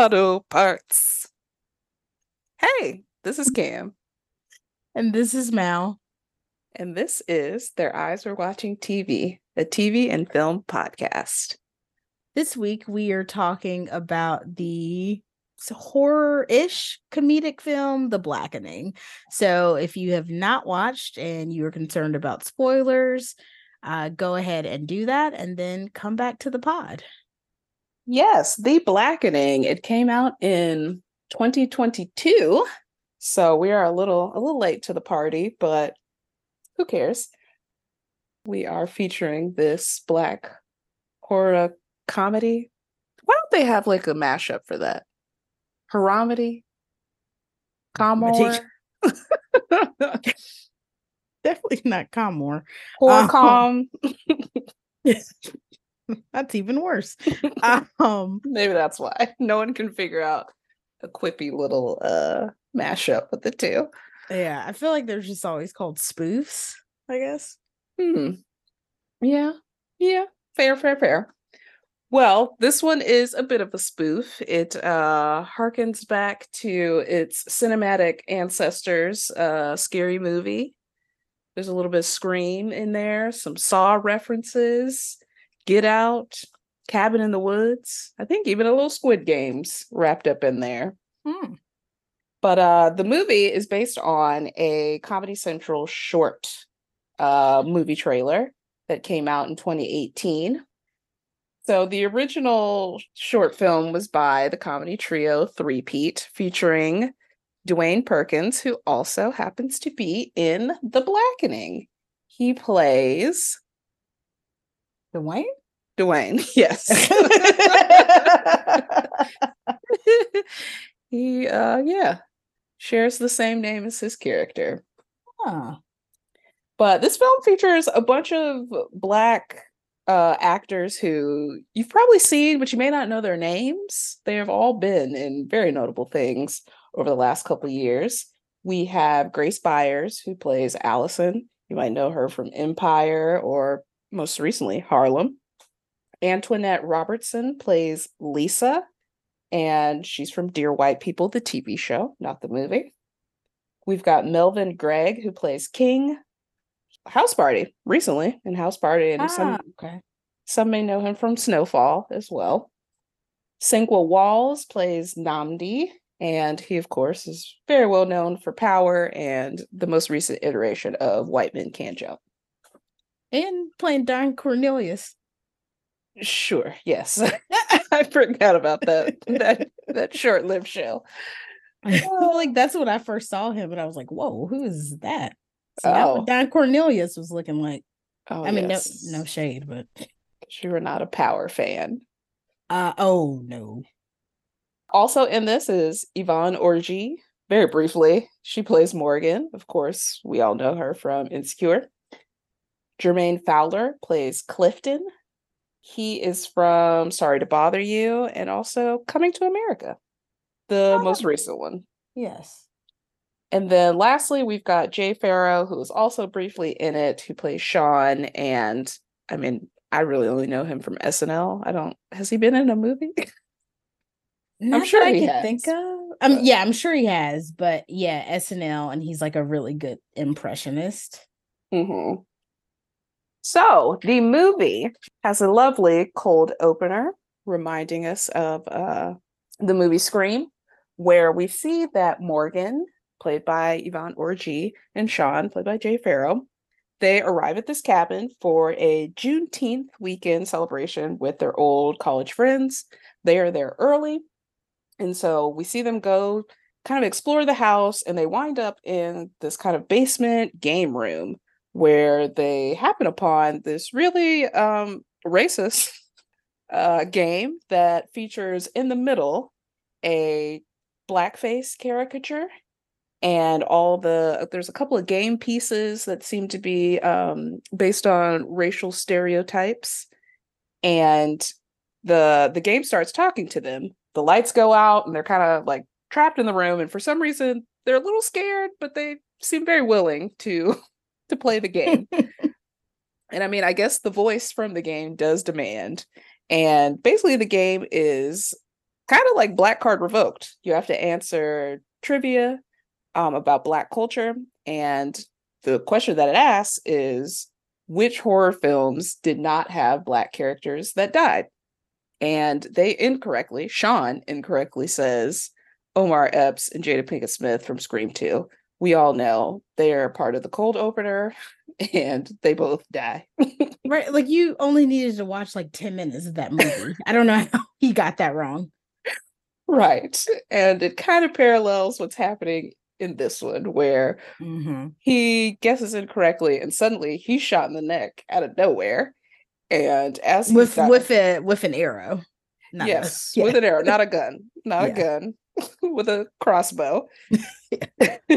Auto Parts. Hey, this is Cam. And this is Mal. And this is Their Eyes Were Watching TV, a TV and film podcast. This week we are talking about the horror ish comedic film, The Blackening. So if you have not watched and you are concerned about spoilers, uh, go ahead and do that and then come back to the pod. Yes, The Blackening. It came out in 2022. So we are a little a little late to the party, but who cares? We are featuring this black horror comedy. Why don't they have like a mashup for that? Haramity? Comor? Definitely not Comor. Horror com. Um, That's even worse. um, maybe that's why no one can figure out a quippy little uh mashup with the two. Yeah, I feel like they're just always called spoofs. I guess. Hmm. Yeah. Yeah. Fair. Fair. Fair. Well, this one is a bit of a spoof. It uh harkens back to its cinematic ancestors, uh scary movie. There's a little bit of scream in there, some saw references. Get Out, Cabin in the Woods. I think even a little Squid Games wrapped up in there. Hmm. But uh, the movie is based on a Comedy Central short uh, movie trailer that came out in 2018. So the original short film was by the comedy trio 3Peat, featuring Dwayne Perkins, who also happens to be in The Blackening. He plays Dwayne? Dwayne, yes. he uh yeah, shares the same name as his character. Huh. But this film features a bunch of black uh actors who you've probably seen but you may not know their names. They have all been in very notable things over the last couple years. We have Grace Byers who plays Allison. You might know her from Empire or most recently Harlem. Antoinette Robertson plays Lisa, and she's from Dear White People, the TV show, not the movie. We've got Melvin Gregg, who plays King. House Party recently in House Party, and ah, some okay. some may know him from Snowfall as well. Sinqua Walls plays Nnamdi, and he, of course, is very well known for Power and the most recent iteration of White Men Can't Jump. And playing Don Cornelius. Sure. Yes, I forgot about that that that short-lived show. like that's when I first saw him, and I was like, "Whoa, who is that?" So oh. what Don Cornelius was looking like. Oh, I mean, yes. no, no shade, but you were not a Power fan. Uh oh no. Also in this is Yvonne Orji. Very briefly, she plays Morgan. Of course, we all know her from Insecure. Jermaine Fowler plays Clifton, he is from Sorry to Bother You and also Coming to America, the oh. most recent one. Yes. And then lastly, we've got Jay Pharoah, who is also briefly in it, who plays Sean. And I mean, I really only know him from SNL. I don't, has he been in a movie? Not I'm sure I can has, think of. Um, yeah, I'm sure he has, but yeah, SNL, and he's like a really good impressionist. Mm-hmm. So the movie has a lovely cold opener reminding us of uh, the movie Scream, where we see that Morgan, played by Yvonne Orji, and Sean, played by Jay Pharoah, they arrive at this cabin for a Juneteenth weekend celebration with their old college friends. They are there early. And so we see them go kind of explore the house, and they wind up in this kind of basement game room where they happen upon this really um, racist uh, game that features in the middle a blackface caricature and all the there's a couple of game pieces that seem to be um, based on racial stereotypes and the the game starts talking to them. The lights go out and they're kind of like trapped in the room and for some reason they're a little scared but they seem very willing to to play the game. and I mean, I guess the voice from the game does demand. And basically, the game is kind of like Black Card Revoked. You have to answer trivia um, about Black culture. And the question that it asks is which horror films did not have Black characters that died? And they incorrectly, Sean incorrectly says Omar Epps and Jada Pinkett Smith from Scream 2. We all know they are part of the cold opener and they both die. right. Like you only needed to watch like 10 minutes of that movie. I don't know how he got that wrong. Right. And it kind of parallels what's happening in this one, where Mm-hmm. he guesses incorrectly and suddenly he's shot in the neck out of nowhere. And as With with a with an arrow. Not a- yes, yeah. with an arrow, not a gun, not a gun, with a crossbow.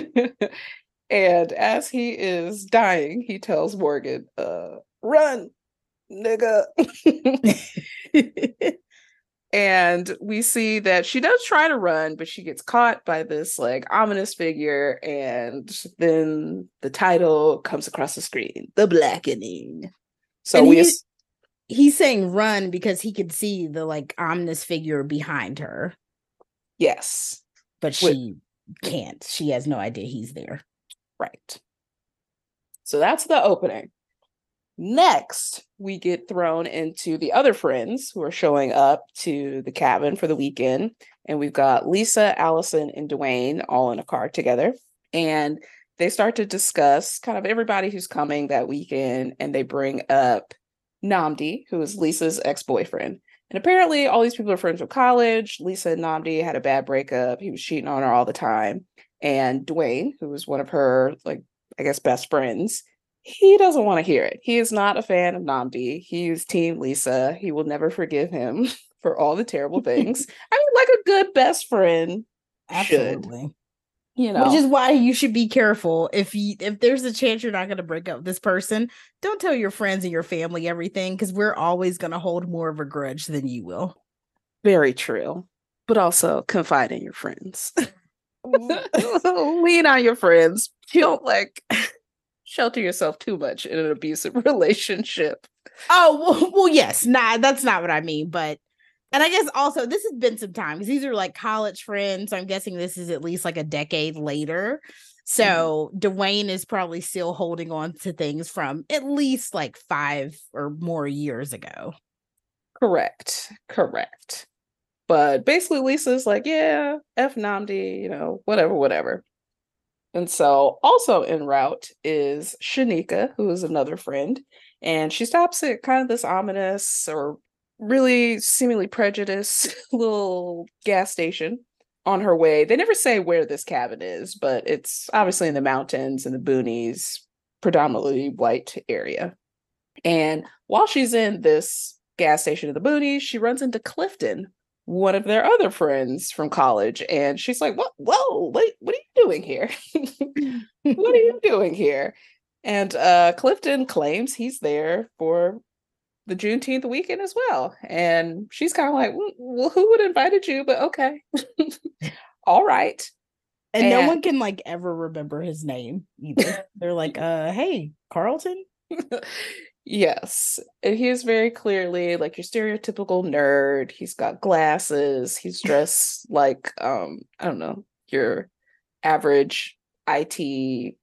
and as he is dying, he tells Morgan, uh, run, nigga. and we see that she does try to run, but she gets caught by this like ominous figure, and then the title comes across the screen, The Blackening. So And we he- He's saying run because he could see the like ominous figure behind her, yes, but she can't. She has no idea he's there. Right. So that's the opening. Next, we get thrown into the other friends who are showing up to the cabin for the weekend. And we've got Lisa, Allison, and Dwayne all in a car together. And they start to discuss kind of everybody who's coming that weekend. And they bring up Nnamdi, who is Lisa's ex boyfriend. And apparently, all these people are friends from college. Lisa and Nnamdi had a bad breakup. He was cheating on her all the time and Dwayne, who was one of her like I guess best friends, he doesn't want to hear it. He is not a fan of Nnamdi. He's team Lisa. He will never forgive him for all the terrible things. I mean, like a good best friend should, Absolutely. You know. Which is why you should be careful. If you if there's a chance you're not going to break up with this person, don't tell your friends and your family everything because we're always going to hold more of a grudge than you will. very true. But also confide in your friends. Lean on your friends. Don't like shelter yourself too much in an abusive relationship. Oh well, well, yes, nah, that's not what I mean. But and I guess also this has been some time because these are like college friends. So I'm guessing this is at least like a decade later. So mm-hmm. Dwayne is probably still holding on to things from at least like five or more years ago. Correct. Correct. But basically, Lisa's like, yeah, F Nnamdi, you know, whatever, whatever. And so, also en route is Shanika, who is another friend. And she stops at kind of this ominous or really seemingly prejudiced little gas station on her way. They never say where this cabin is, but it's obviously in the mountains and the boonies, predominantly white area. And while she's in this gas station in the boonies, she runs into Clifton, one of their other friends from college. And she's like, What whoa, wait, what are you doing here? what are you doing here? And uh Clifton claims he's there for the Juneteenth weekend as well. And she's kind of like, "Mm, Well, who would have invited you? But okay. All right. And no one can like ever remember his name either. They're like, uh, hey, Carlton. Yes, and he is very clearly like your stereotypical nerd. He's got glasses. He's dressed like um I don't know your average IT, you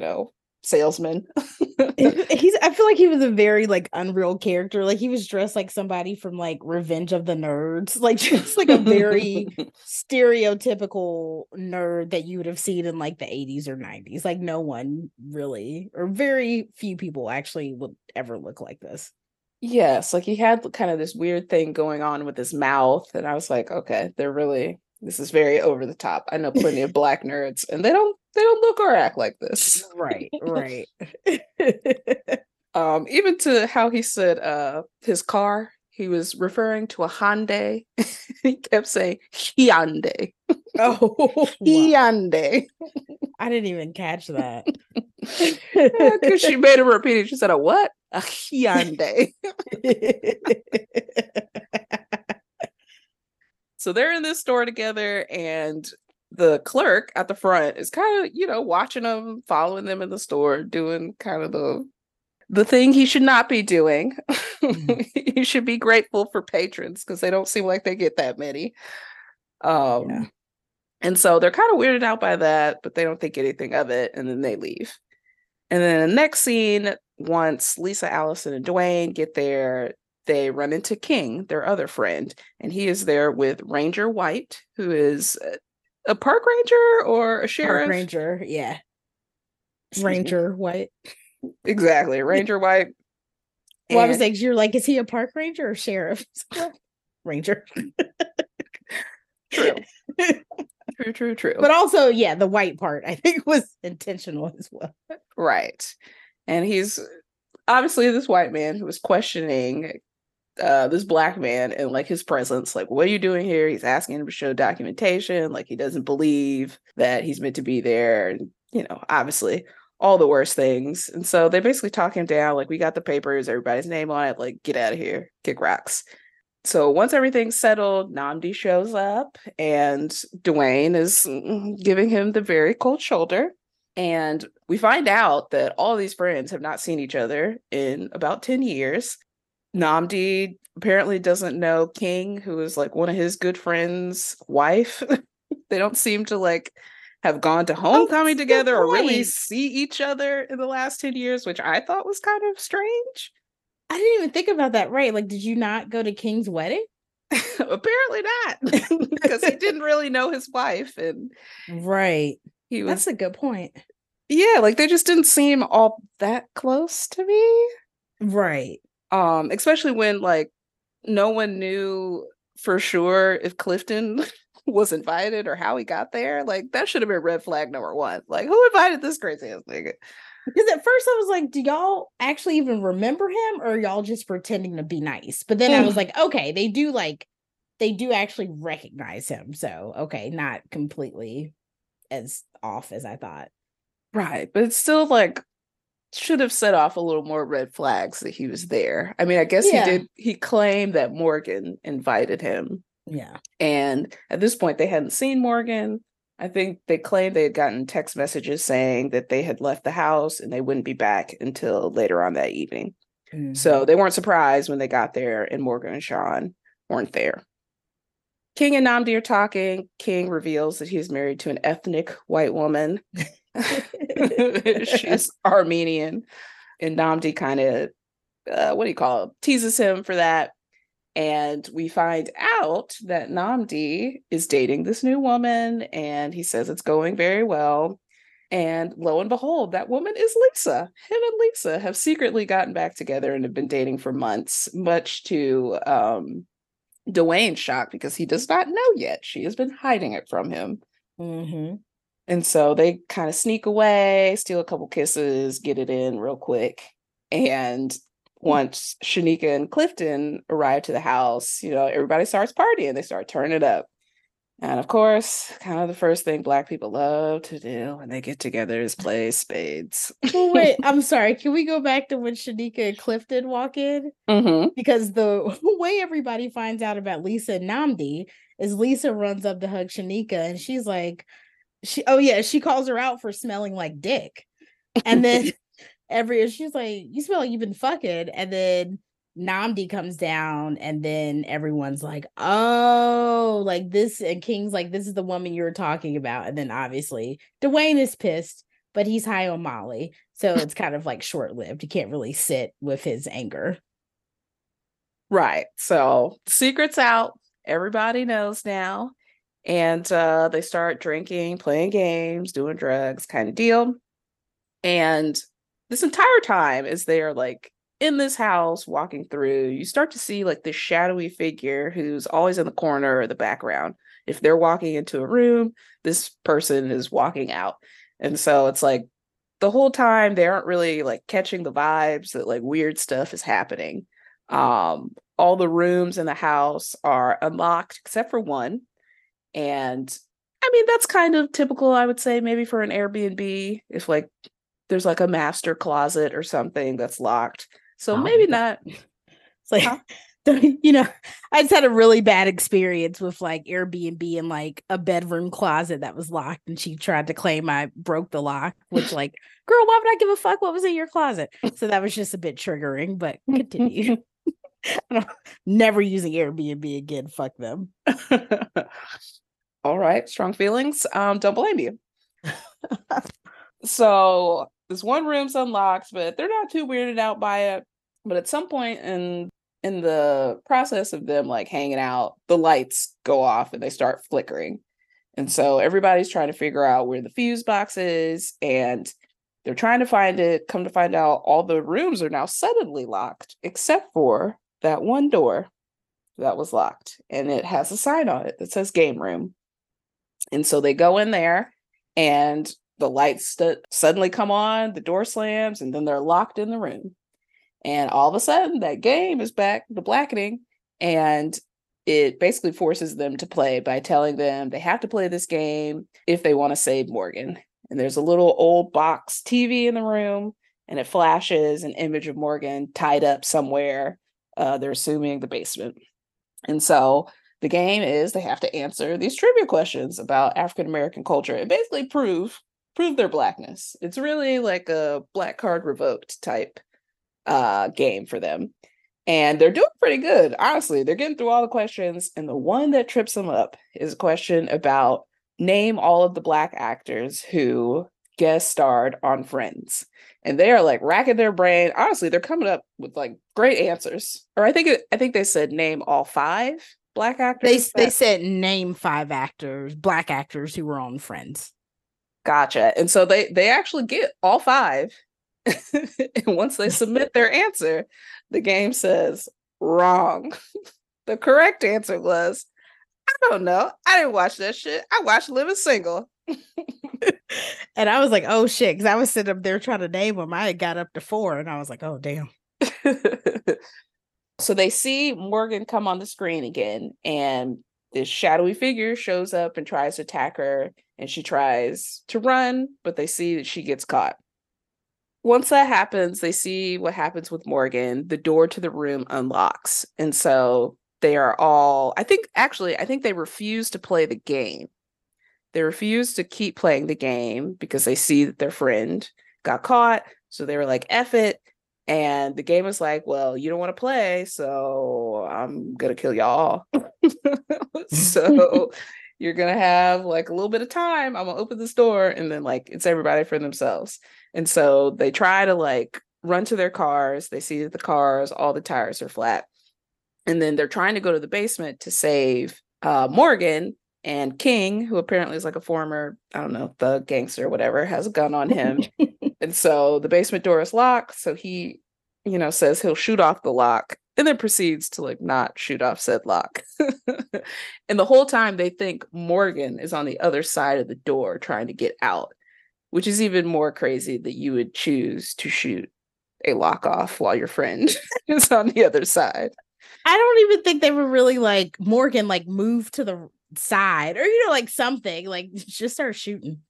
know, salesman. He's I feel like he was a very like unreal character. Like he was dressed like somebody from like Revenge of the Nerds. Like just like a very stereotypical nerd that you would have seen in like the 80s or 90s. Like no one really or very few people actually would ever look like this. yes, like he had kind of this weird thing going on with his mouth, and I was like, okay, they're really this is very over the top. I know plenty of black nerds, and they don't they don't look or act like this. Right, right. um even to how he said uh his car he was referring to a Hyundai he kept saying Hyundai oh, wow. Hyundai I didn't even catch that. because she made him repeat it she said a what a Hyundai so they're in this store together and the clerk at the front is kind of you know watching them following them in the store doing kind of the the thing he should not be doing Mhm. he should be grateful for patrons because they don't seem like they get that many Um, Yeah. and so they're kind of weirded out by that, but they don't think anything of it, and then they leave. And then the next scene, once Lisa, Allison, and Dwayne get there, they run into King, their other friend, and he is there with Ranger White, who is a- a park ranger or a sheriff. Park Ranger, yeah. Excuse me. Ranger White. Exactly, Ranger White. Well, I was like, you're like, is he a park ranger or sheriff? ranger. True. true, true, true. But also, yeah, the white part I think was intentional as well. Right. And he's obviously this white man who was questioning uh this black man and like his presence like what are you doing here? He's asking to show documentation like he doesn't believe that he's meant to be there and you know obviously all the worst things. And so they basically talk him down like we got the papers everybody's name on it like get out of here kick rocks. So once everything's settled Nnamdi shows up and dwayne is mm, giving him the very cold shoulder. And we find out that all these friends have not seen each other in about 10 years. Nnamdi apparently doesn't know King, who is like one of his good friends' wife. they don't seem to like have gone to oh, homecoming that's a good together or really see each other in the last 10 years, which I thought was kind of strange. I didn't even think about that. Right? Like, did you not go to King's wedding? apparently not, because he didn't really know his wife and Right. he was That's a good point. yeah, like they just didn't seem all that close to me. Right. Um especially when like no one knew for sure if clifton was invited or how he got there like that should have been red flag number one like who invited this crazy ass nigga Because at first I was like, do y'all actually even remember him or y'all just pretending to be nice? But then I was like, okay, they do like they do actually recognize him. So okay, not completely as off as I thought. right but it's still like should have set off a little more red flags that he was there i mean i guess Yeah. he did he claimed that morgan invited him Yeah. and at this point they hadn't seen morgan i think they claimed they had gotten text messages saying that they had left the house and they wouldn't be back until later on that evening Mm-hmm. So they weren't surprised when they got there and Morgan and Sean weren't there. King and Nnamdi are talking. King reveals that he's married to an ethnic white woman. She's Armenian. And Nnamdi kind of, uh, what do you call it, teases him for that. And we find out that Nnamdi is dating this new woman and he says it's going very well. And lo and behold, that woman is Lisa. Him and Lisa have secretly gotten back together and have been dating for months, much to um, Dwayne's shock because he does not know yet. She has been hiding it from him. hmm And so they kind of sneak away, steal a couple kisses, get it in real quick. And once Shanika and Clifton arrive to the house, you know, everybody starts partying. They start turning it up. And of course, kind of the first thing Black people love to do when they get together is play spades. Wait, I'm sorry. Can we go back to when Shanika and Clifton walk in? hmm Because the way everybody finds out about Lisa and Nnamdi is Lisa runs up to hug Shanika and she's like, she oh yeah, she calls her out for smelling like dick. And then every she's like, You smell like you've been fucking. And then Nnamdi comes down, and then everyone's like, Oh, like this, and King's like, This is the woman you were talking about. And then obviously Dwayne is pissed, but he's high on Molly. So it's kind of like short lived. He can't really sit with his anger. Right. So secret's out. Everybody knows now. And uh, they start drinking, playing games, doing drugs, kind of deal. And this entire time, as they are like in this house walking through, you start to see like this shadowy figure who's always in the corner or the background. If they're walking into a room, this person is walking out. And so it's like the whole time they aren't really like catching the vibes that like weird stuff is happening. Um, all the rooms in the house are unlocked except for one. And I mean, that's kind of typical, I would say, maybe for an Airbnb, if like there's like a master closet or something that's locked. So Oh, maybe not. It's like, Huh? you know, I just had a really bad experience with like Airbnb and like a bedroom closet that was locked, and she tried to claim I broke the lock. Which, like, girl, why would I give a fuck what was in your closet? So that was just a bit triggering. But continue. I don't, never using Airbnb again. Fuck them. All right, strong feelings. Um, don't blame you. so this one room's unlocked, but they're not too weirded out by it. But at some point in in the process of them like hanging out, the lights go off and they start flickering. And so everybody's trying to figure out where the fuse box is and they're trying to find it. Come to find out, all the rooms are now suddenly locked, except for that one door that was locked. And it has a sign on it that says game room. And so they go in there and the lights st- suddenly come on, the door slams, and then they're locked in the room. And all of a sudden, that game is back, the blackening, and it basically forces them to play by telling them they have to play this game if they want to save Morgan. And there's a little old box TV in the room, and it flashes an image of Morgan tied up somewhere. Uh, they're assuming the basement. And so the game is they have to answer these trivia questions about African American culture and basically prove prove their blackness. It's really like a black card revoked type uh, game for them. And they're doing pretty good, honestly. They're getting through all the questions. And the one that trips them up is a question about name all of the black actors who guest starred on Friends. And they are like racking their brain. Honestly, they're coming up with like great answers. Or I think it, I think they said name all five black actors. They they said name five actors, black actors who were on Friends. Gotcha. And so they they actually get all five. and once they submit their answer, the game says wrong. the correct answer was I don't know. I didn't watch that shit. I watched Living Single. And I was like, oh shit, because I was sitting up there trying to name them. I had got up to four, and I was like, oh damn. So they see Morgan come on the screen again, and this shadowy figure shows up and tries to attack her, and she tries to run, but they see that she gets caught. Once that happens, they see what happens with Morgan. The door to the room unlocks. And so they are all, I think, actually, I think they refuse to play the game. They refuse to keep playing the game because they see that their friend got caught. So they were like, F it. And the game was like, well, you don't want to play, so I'm gonna kill y'all. so you're gonna have like a little bit of time. I'm gonna open this door, and then like it's everybody for themselves. And so they try to like run to their cars. They see that the cars, all the tires are flat. And then they're trying to go to the basement to save uh, Morgan and King, who apparently is like a former, I don't know, thug gangster or whatever, has a gun on him. and so the basement door is locked. So he, you know, says he'll shoot off the lock and then proceeds to like not shoot off said lock. and the whole time they think Morgan is on the other side of the door trying to get out, which is even more crazy that you would choose to shoot a lock off while your friend is on the other side. I don't even think they were really like Morgan, like move to the side or you know, like something, like just start shooting.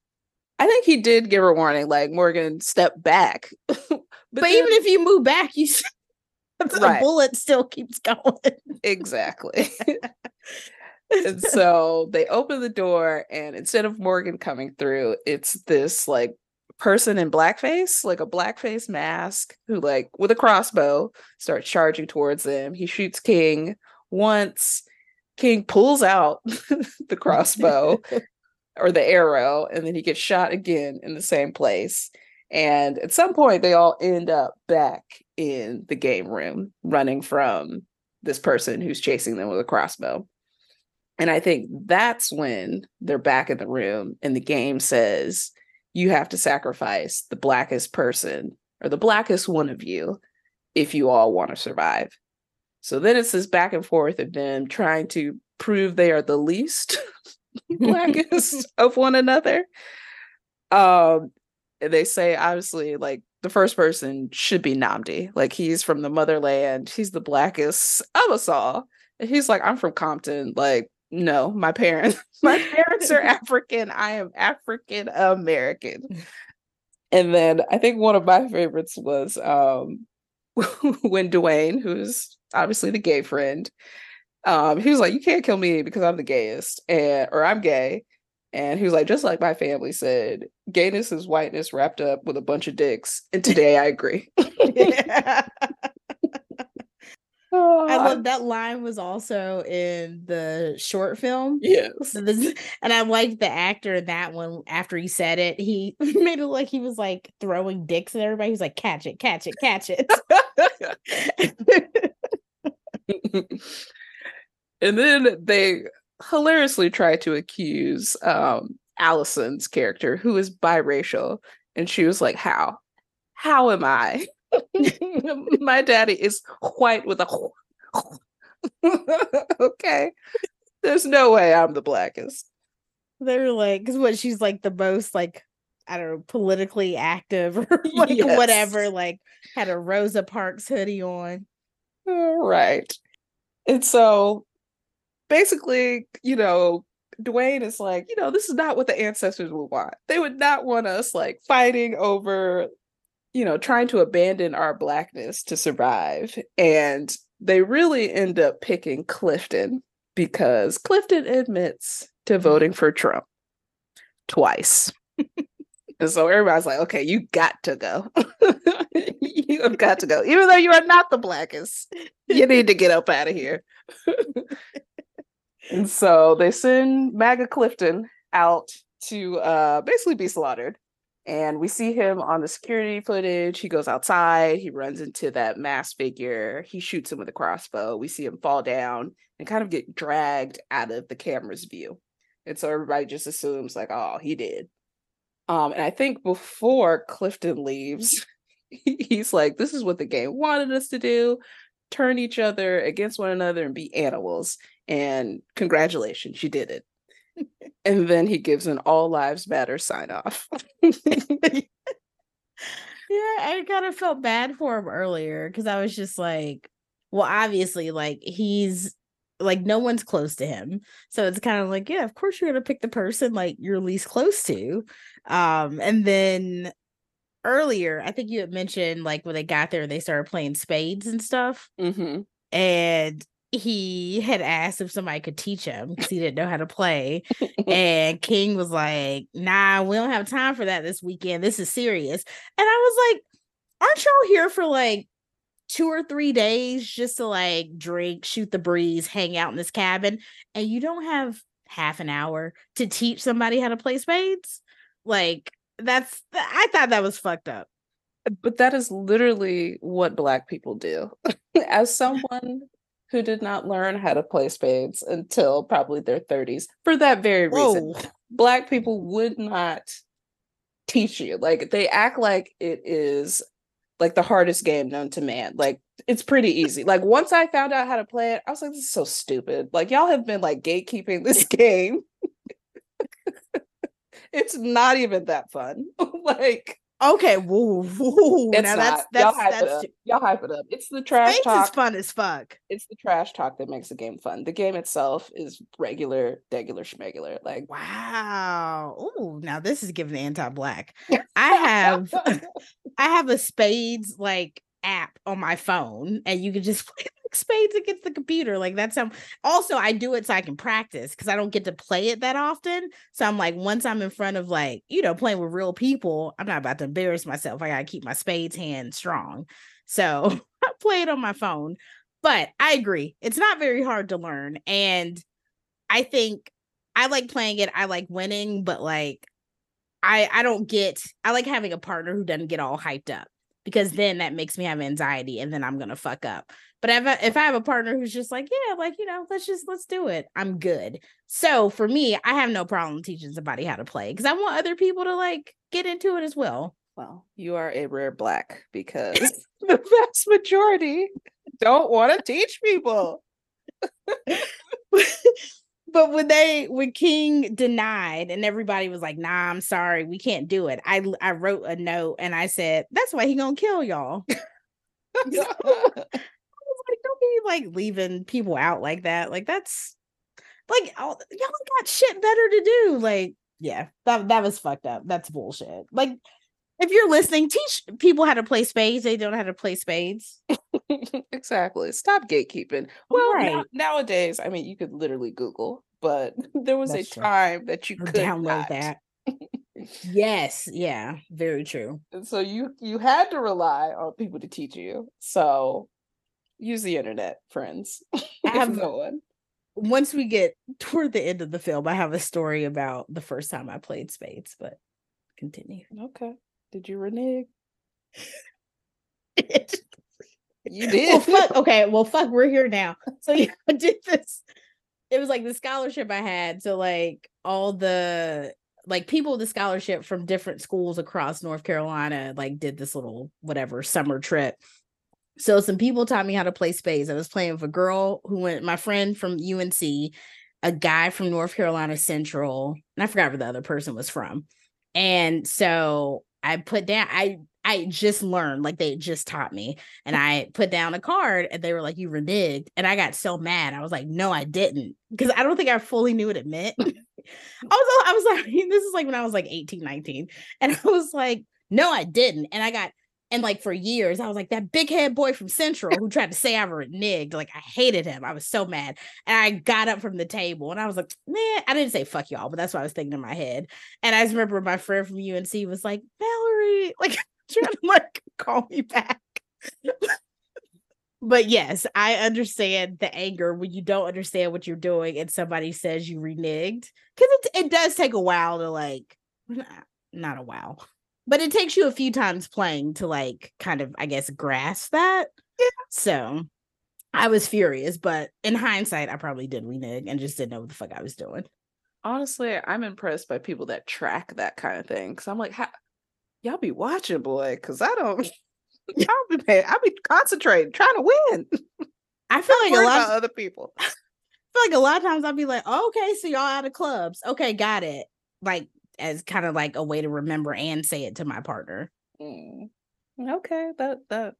I think he did give her warning, like Morgan, step back. but But, even if you move back, you the Right. bullet still keeps going. exactly. and so they open the door, and instead of Morgan coming through, it's this like person in blackface, like a blackface mask, who like with a crossbow starts charging towards them. He shoots King once. King pulls out the crossbow or the arrow, and then he gets shot again in the same place. And at some point, they all end up back in the game room, running from this person who's chasing them with a crossbow. And I think that's when they're back in the room, and the game says, You have to sacrifice the blackest person or the blackest one of you if you all want to survive. So then it's this back and forth of them trying to prove they are the least blackest of one another. Um, they say obviously like the first person should be Nnamdi. Like he's from the motherland. He's the blackest of us all. And he's like, I'm from Compton. Like, no, my parents, my parents are African. I am African American. And then I think one of my favorites was um when Dwayne, who's obviously the gay friend, um, he was like, You can't kill me because I'm the gayest, and or I'm gay. And he was like, just like my family said, gayness is whiteness wrapped up with a bunch of dicks. And today I agree. I love that line was also in the short film. Yes. And I liked the actor in that one. After he said it, he made it like he was like throwing dicks at everybody. He's like, "Catch it, catch it, catch it." And then they hilariously try to accuse um Allison's character, who is biracial, and she was like, "How? How am I? My daddy is white with a okay. There's no way I'm the blackest." They're like, because what she's like the most like I don't know, politically active or like Yes. whatever. Like had a Rosa Parks hoodie on. All right. And so basically, you know, Dwayne is like, you know, this is not what the ancestors would want. They would not want us like fighting over, you know, trying to abandon our blackness to survive. And they really end up picking Clifton because Clifton admits to mm-hmm. voting for Trump twice. and so everybody's like, okay, you got to go. you have got to go. Even though you are not the blackest, you need to get up out of here. and so they send MAGA Clifton out to uh, basically be slaughtered. And we see him on the security footage. He goes outside, he runs into that mass figure, he shoots him with a crossbow. We see him fall down and kind of get dragged out of the camera's view. And so everybody just assumes, like, oh, he did. Um, and I think before Clifton leaves, he's like, this is what the game wanted us to do turn each other against one another and be animals. And congratulations, you did it. and then he gives an all lives matter sign off. Yeah, I kind of felt bad for him earlier because I was just like, well, obviously, like he's like no one's close to him. So it's kind of like, yeah, of course you're gonna pick the person like you're least close to. Um, and then earlier, I think you had mentioned like when they got there, they started playing spades and stuff. hmm And he had asked if somebody could teach him because he didn't know how to play. and King was like, nah, we don't have time for that this weekend. This is serious. And I was like, aren't y'all here for like two or three days just to like drink, shoot the breeze, hang out in this cabin? And you don't have half an hour to teach somebody how to play spades? Like, that's, I thought that was fucked up. But that is literally what Black people do. As someone who did not learn how to play spades until probably their 30s, for that very reason, Whoa. Black people would not teach you. Like they act like it is like the hardest game known to man. Like it's pretty easy. Like once I found out how to play it, I was like, this is so stupid. Like y'all have been like gatekeeping this game. it's not even that fun. like Okay, woo, woo. it's now not. that's y'all that's hype that's it up. Y'all hype it up. It's the trash Spades talk. is fun as fuck. It's the trash talk that makes the game fun. The game itself is regular, regular, schmegular. Like Wow. Oh, now this is giving anti-black. I have I have a spades like app on my phone and you can just play spades against the computer. Like that's how also I do it so I can practice because I don't get to play it that often. So I'm like, once I'm in front of like, you know, playing with real people, I'm not about to embarrass myself. I gotta keep my spades hand strong. So I play it on my phone. But I agree, it's not very hard to learn. And I think I like playing it, I like winning, but like I I don't get I like having a partner who doesn't get all hyped up because then that makes me have anxiety and then I'm gonna fuck up. But if I, if I have a partner who's just like, yeah, like you know, let's just let's do it, I'm good. So for me, I have no problem teaching somebody how to play because I want other people to like get into it as well. Well, you are a rare black because the vast majority don't want to teach people. but when they when King denied and everybody was like, "Nah, I'm sorry, we can't do it." I I wrote a note and I said, "That's why he gonna kill y'all." like, don't be like leaving people out like that. Like that's like y'all got shit better to do. Like, yeah, that that was fucked up. That's bullshit. Like, if you're listening, teach people how to play spades. They don't know how to play spades. exactly. Stop gatekeeping. Well, Right. nowadays, I mean, you could literally Google, but there was That's a true. time that you Or could download not. that. yes, yeah, very true. And so you you had to rely on people to teach you. So use the internet, friends. I have no one. once we get toward the end of the film, I have a story about the first time I played spades, but continue. Okay. Did you renege? You did. well, fuck. Okay, well, fuck. We're here now. So yeah, I did this. It was like the scholarship I had. So like all the like people with the scholarship from different schools across North Carolina like did this little whatever summer trip. So some people taught me how to play spades. I was playing with a girl who went, my friend from UNC, a guy from North Carolina Central, and I forgot where the other person was from. And so I put down, I I just learned, like they just taught me, and I put down a card, and they were like, "You reneged," and I got so mad. I was like, "No, I didn't," because I don't think I fully knew what it meant. Was, I was like, this is like when I was like 18, 19, and I was like, "No, I didn't," and I got. And like for years, I was like that big head boy from Central who tried to say I reneged. Like I hated him. I was so mad. And I got up from the table and I was like, man, I didn't say fuck y'all, but that's what I was thinking in my head. And I just remember my friend from UNC was like, Valerie, like trying to like call me back. but yes, I understand the anger when you don't understand what you're doing and somebody says you reneged. Because it, it does take a while to like, not, not a while, but it takes you a few times playing to like kind of, I guess, grasp that. Yeah. So I was furious, but in hindsight, I probably did renege and just didn't know what the fuck I was doing. Honestly, I'm impressed by people that track that kind of thing. Cause I'm like, how y'all be watching, boy? Cause I don't I'll be paying, I'll be concentrating, trying to win. I feel like a lot of other people. I feel like a lot of times I'll be like, oh, okay, so y'all out of clubs. Okay, got it. Like as kind of like a way to remember and say it to my partner. Mm. Okay, that that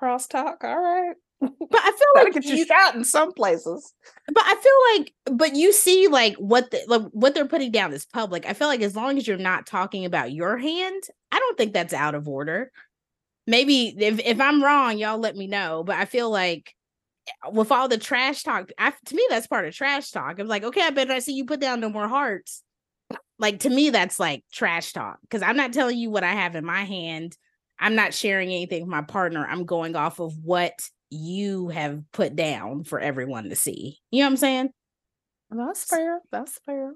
crosstalk. All right. But I feel like get you you, shot in some places. but I feel like but you see like what the, like what they're putting down is public. I feel like as long as you're not talking about your hand, I don't think that's out of order. Maybe if if I'm wrong, y'all let me know, but I feel like with all the trash talk, I, to me that's part of trash talk. I'm like, okay, I bet I see you put down no more hearts. Like to me, that's like trash talk because I'm not telling you what I have in my hand. I'm not sharing anything with my partner. I'm going off of what you have put down for everyone to see. You know what I'm saying? That's fair. That's fair.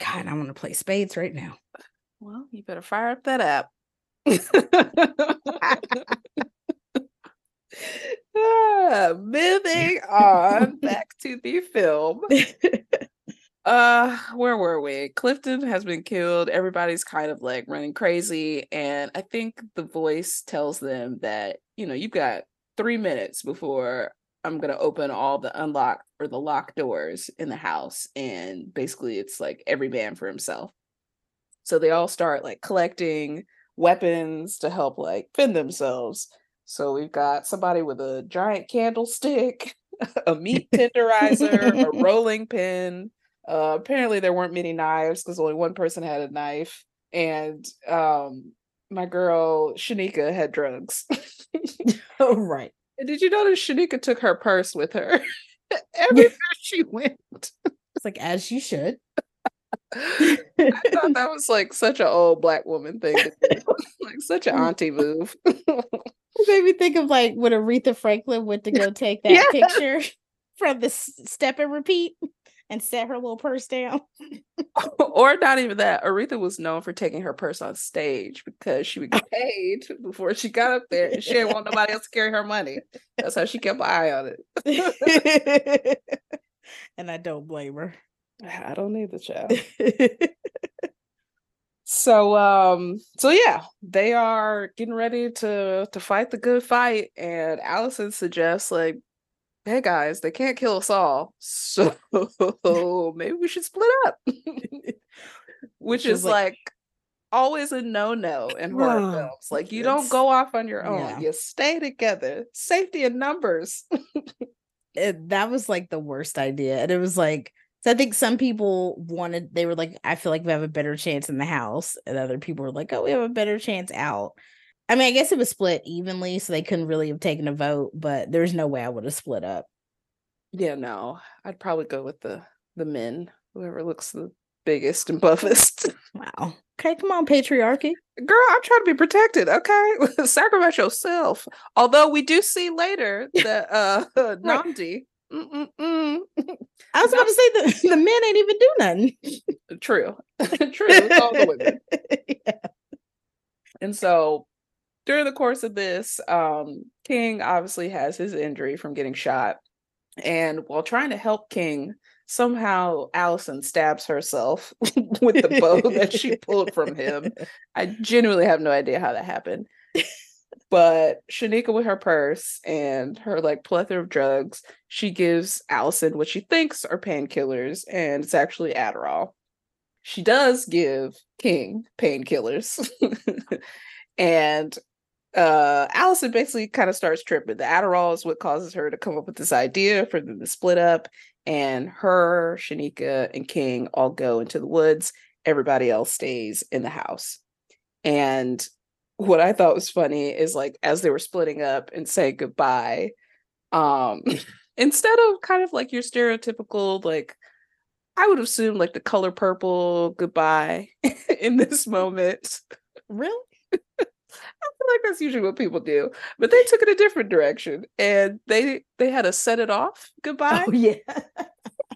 God, I want to play spades right now. Well, you better fire up that app. Ah, moving on back to the film. Uh, where were we? Clifton has been killed. Everybody's kind of like running crazy, and I think the voice tells them that you know you've got three minutes before I'm gonna open all the unlock or the locked doors in the house, and basically it's like every man for himself. So they all start like collecting weapons to help like fend themselves. So we've got somebody with a giant candlestick, a meat tenderizer, a rolling pin. Uh, apparently there weren't many knives because only one person had a knife, and um, my girl Shanika had drugs. oh, right. And Did you notice Shanika took her purse with her everywhere she went? It's like as you should. I thought that was like such an old black woman thing, like such an auntie move. It made me think of like when Aretha Franklin went to go take that Yeah. picture from the step and repeat and set her little purse down. or not even that. Aretha was known for taking her purse on stage because she would get paid before she got up there and she didn't want nobody else to carry her money. That's how she kept an eye on it. and I don't blame her. I don't need the child. So um so yeah, they are getting ready to to fight the good fight and Allison suggests like hey guys, they can't kill us all. So maybe we should split up. Which is is like- like always a no-no in horror Oh, films. Like you don't go off on your own. yeah. You stay together. Safety in numbers. it, that was like the worst idea. And it was like, so I think some people wanted, they were like, I feel like we have a better chance in the house. And other people were like, oh, we have a better chance out. I mean, I guess it was split evenly, so they couldn't really have taken a vote, but there's no way I would have split up. yeah, no. I'd probably go with the the men, whoever looks the biggest and buffest. Wow. Okay, come on, patriarchy. Girl, I'm trying to be protected. Okay, sacrifice yourself. Although we do see later that uh Nnamdi. Mm-mm-mm. I was about to say the, the men ain't even do nothing. True, true. It's all the women. yeah. And so during the course of this, um, King obviously has his injury from getting shot. And while trying to help King, somehow Allison stabs herself with the bow that she pulled from him. I genuinely have no idea how that happened. But Shanika, with her purse and her like plethora of drugs, she gives Allison what she thinks are painkillers, and it's actually Adderall. She does give King painkillers. and uh Allison basically kind of starts tripping. The Adderall is what causes her to come up with this idea for them to split up and her, Shanika, and King all go into the woods. Everybody else stays in the house. And what I thought was funny is like as they were splitting up and saying goodbye, um, instead of kind of like your stereotypical, like I would assume like the color purple goodbye in this moment. Really? I feel like that's usually what people do, but they took it a different direction, and they they had a set it off goodbye. Oh yeah,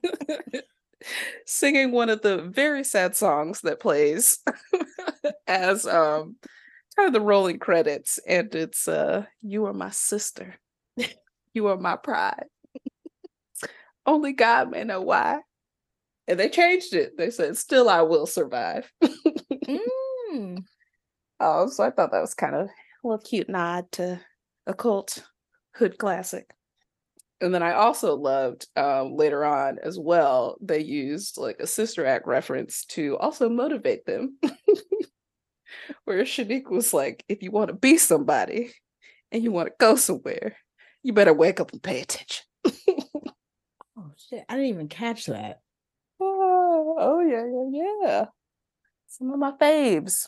singing one of the very sad songs that plays as um kind of the rolling credits, and it's uh "You Are My Sister, You Are My Pride." Only God may know why. And they changed it. They said, "Still, I will survive." mm. Oh, so I thought that was kind of a little cute nod to a cult hood classic. And then I also loved um, later on as well, they used like a sister act reference to also motivate them. Where Shanique was like, if you want to be somebody and you want to go somewhere, you better wake up and pay attention. oh shit. I didn't even catch that. Oh, oh yeah, yeah, yeah. Some of my faves.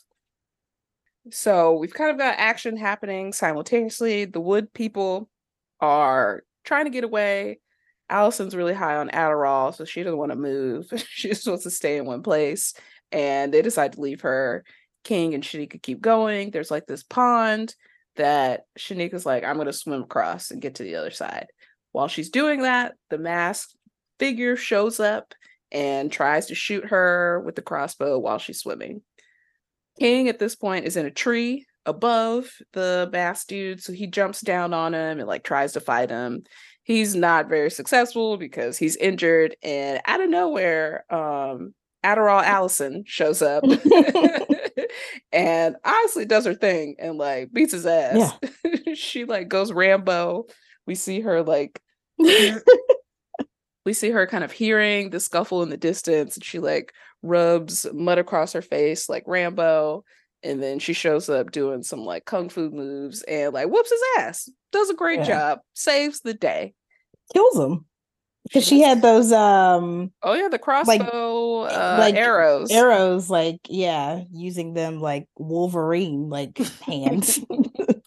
So we've kind of got action happening simultaneously. The wood people are trying to get away. Allison's really high on Adderall, so she doesn't want to move. she just wants to stay in one place. And they decide to leave her. King and Shanika keep going. There's like this pond that Shanika's like, I'm gonna swim across and get to the other side. While she's doing that, the masked figure shows up and tries to shoot her with the crossbow while she's swimming. King at this point is in a tree above the bass dude, so he jumps down on him and like tries to fight him. He's not very successful because he's injured, and out of nowhere, um, Adderall Allison shows up and honestly does her thing and like beats his ass. Yeah. she like goes Rambo. We see her like we see her kind of hearing the scuffle in the distance and she like rubs mud across her face like Rambo. And then she shows up doing some like kung fu moves and like whoops his ass. Does a great yeah. job. Saves the day. Kills him. Because she had those um Oh yeah, the crossbow like, uh, like arrows. Arrows, like, yeah, using them like Wolverine like hands.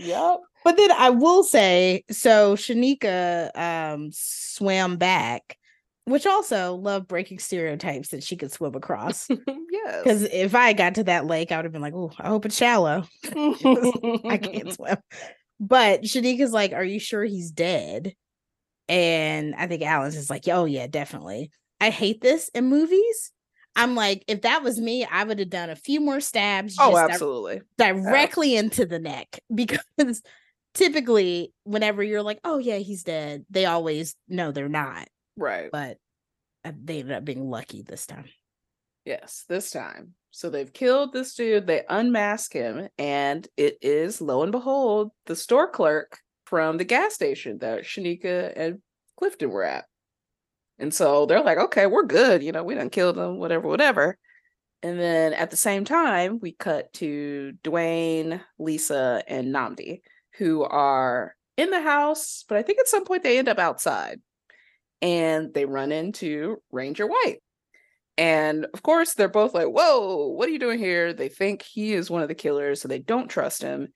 yep. But then I will say, so Shanika um swam back which also love breaking stereotypes that she could swim across. yes. Because if I got to that lake, I would have been like, oh, I hope it's shallow. I can't swim. But Shanika's like, Are you sure he's dead? And I think Alice is like, Oh, yeah, definitely. I hate this in movies. I'm like, if that was me, I would have done a few more stabs. Oh, absolutely. Di- directly into the neck because typically, whenever you're like, oh, yeah, he's dead, they always know they're not. Right. But uh, they ended up being lucky this time. Yes, this time. So they've killed this dude, they unmask him, and it is, lo and behold, the store clerk from the gas station that Shanika and Clifton were at. And so they're like, okay, we're good. You know, we done killed them, whatever, whatever. And then at the same time, we cut to Dwayne, Lisa, and Nnamdi, who are in the house, but I think at some point they end up outside and they run into Ranger White. And of course, they're both like, Whoa, what are you doing here? They think he is one of the killers, so they don't trust him.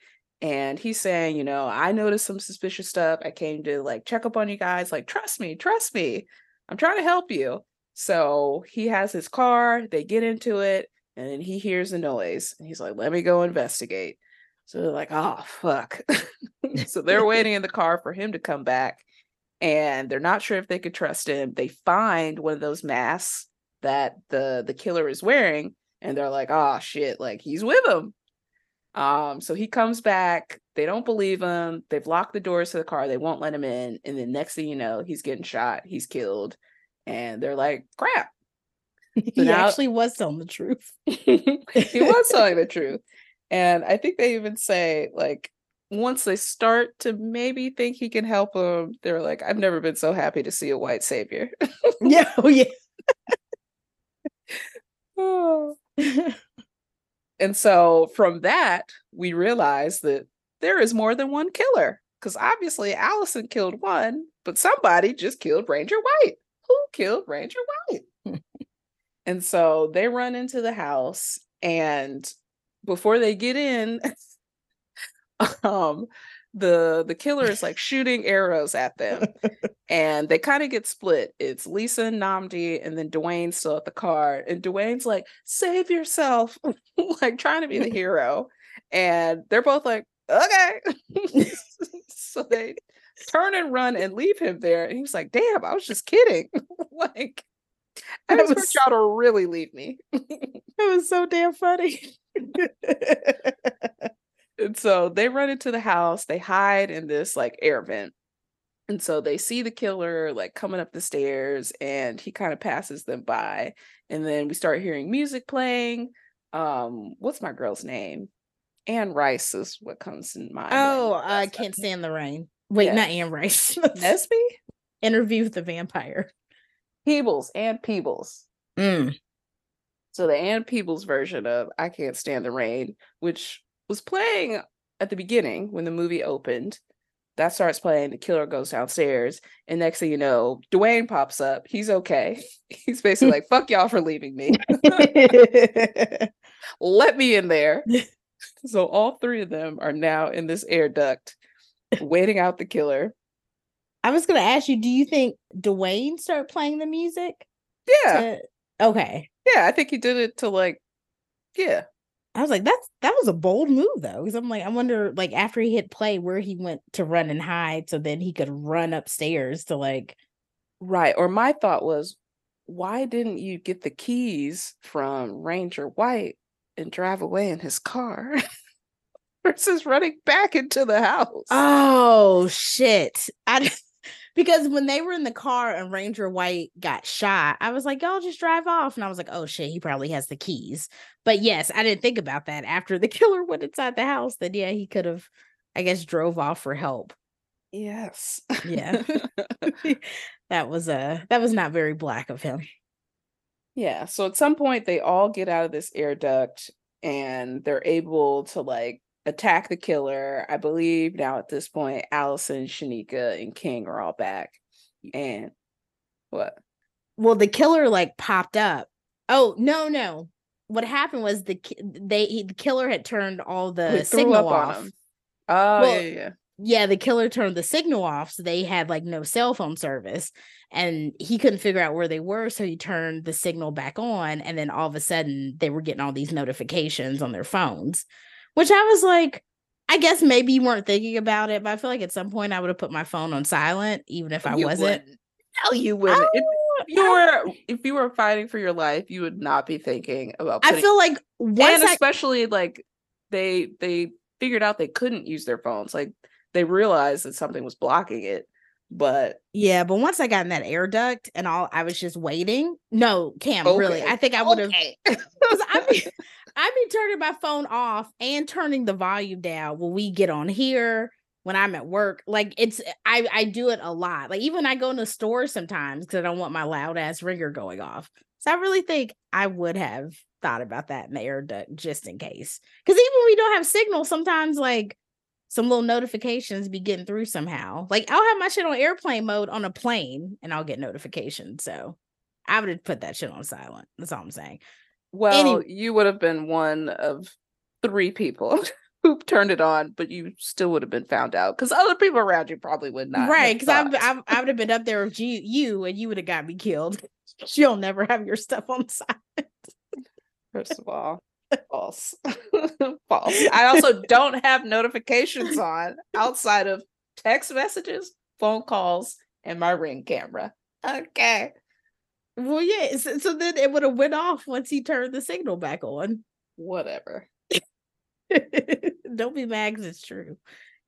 And he's saying, You know, I noticed some suspicious stuff. I came to like check up on you guys. Like, trust me, trust me. I'm trying to help you. So he has his car, they get into it. and then he hears a noise and he's like, let me go investigate. So they're like, oh fuck. so they're waiting in the car for him to come back and they're not sure if they could trust him. They find one of those masks that the the killer is wearing and they're like, oh shit, like he's with him. Um, so he comes back, they don't believe him, they've locked the doors to the car, they won't let him in, and then next thing you know, he's getting shot, he's killed, and they're like, crap. he now- actually was telling the truth. he was telling the truth. And I think they even say, like, once they start to maybe think he can help them, they're like, I've never been so happy to see a white savior. yeah, oh yeah. Oh. and so from that, we realize that there is more than one killer. Because obviously Allison killed one, but somebody just killed Ranger White. Who killed Ranger White? and so they run into the house, and before they get in, um, the the killer is like shooting arrows at them and they kind of get split. It's Lisa and Nnamdi, and then Dwayne's still at the car. And Dwayne's like, save yourself, like trying to be the hero. And they're both like, okay. so they turn and run and leave him there. And he's like, damn, I was just kidding. like, I just was- want y'all to really leave me. It was so damn funny. And so they run into the house, they hide in this like air vent. And so they see the killer like coming up the stairs and he kind of passes them by. And then we start hearing music playing. Um, what's my girl's name? Anne Rice is what comes in mind. oh, I can't stand the rain. Wait, Yeah. not Anne Rice. Nesby? Interview with the vampire. Peebles, Ann Peebles. Mm. So the Ann Peebles version of I Can't Stand the Rain, which was playing at the beginning when the movie opened. That starts playing, the killer goes downstairs, and next thing you know, Dwayne pops up. He's okay. He's basically like, fuck y'all for leaving me. Let me in there. So all three of them are now in this air duct, waiting out the killer. I was gonna ask you, do you think Dwayne started playing the music? Yeah. to- Okay. Yeah. I think he did it to like, yeah. I was like, that's that was a bold move though. Because I'm like, I wonder like after he hit play where he went to run and hide so then he could run upstairs to like Right. Or my thought was, why didn't you get the keys from Ranger White and drive away in his car versus running back into the house? Oh shit. I because when they were in the car and Ranger White got shot, I was like, y'all just drive off. And I was like, oh shit, he probably has the keys. But yes, I didn't think about that. After the killer went inside the house, then yeah, he could have, I guess, drove off for help. yes. Yeah. that was uh that was not very black of him. Yeah. So at some point, they all get out of this air duct and they're able to like attack the killer. I believe now at this point, Allison, Shanika, and King are all back. And what? Well, the killer like popped up. Oh, no, no. What happened was the they he, the killer had turned all Oh, the signal off. Oh, Well, yeah, yeah, yeah. the killer turned the signal off, so they had like no cell phone service, and he couldn't figure out where they were, so he turned the signal back on, and then all of a sudden they were getting all these notifications on their phones, which I was like, I guess maybe you weren't thinking about it, but I feel like at some point I would have put my phone on silent, even if I You wasn't. wouldn't. No, you wouldn't. If, if you were if you were fighting for your life, you would not be thinking about. I feel like once and I especially like they they figured out they couldn't use their phones. Like they realized that something was blocking it, but yeah, but once I got in that air duct and all, I was just waiting. No, Cam, really, I think I would have. okay. I be, I be turning my phone off and turning the volume down when we get on here when I'm at work. Like it's I I do it a lot. Like even I go in the store sometimes because I don't want my loud ass ringer going off. So I really think I would have thought about that in the air duct just in case. Because even when we don't have signal, sometimes like some little notifications be getting through somehow. Like I'll have my shit on airplane mode on a plane and I'll get notifications. So I would have put that shit on silent. That's all I'm saying. well, you would have been one of three people who turned it on, but you still would have been found out because other people around you probably would not. right because I, because I, I would have been up there with you, you and you would have got me killed you'll never have your stuff on silent First of all, false. false. I also don't have notifications on outside of text messages, phone calls, and my ring camera. Okay. Well, yeah. So, so then it would have went off once he turned the signal back on. Whatever. Don't be mad it's true.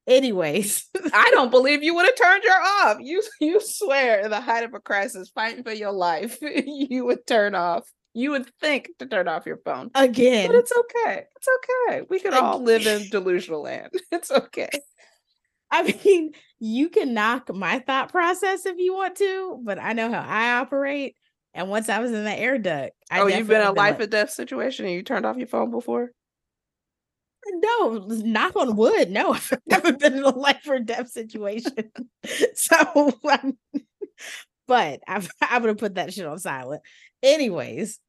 Anyways, I don't believe you would have turned your off. You you swear in the height of a crisis, fighting for your life, you would turn off. You would think to turn off your phone. again, But it's okay. It's okay. We can all live in delusional land. It's okay. I mean, you can knock my thought process if you want to, but I know how I operate. And once I was in the air duct, I oh, you've been in a life or death situation and you turned off your phone before? No, knock on wood. No, I've never been in a life or death situation. so, um, but I, I would have put that shit on silent. Anyways,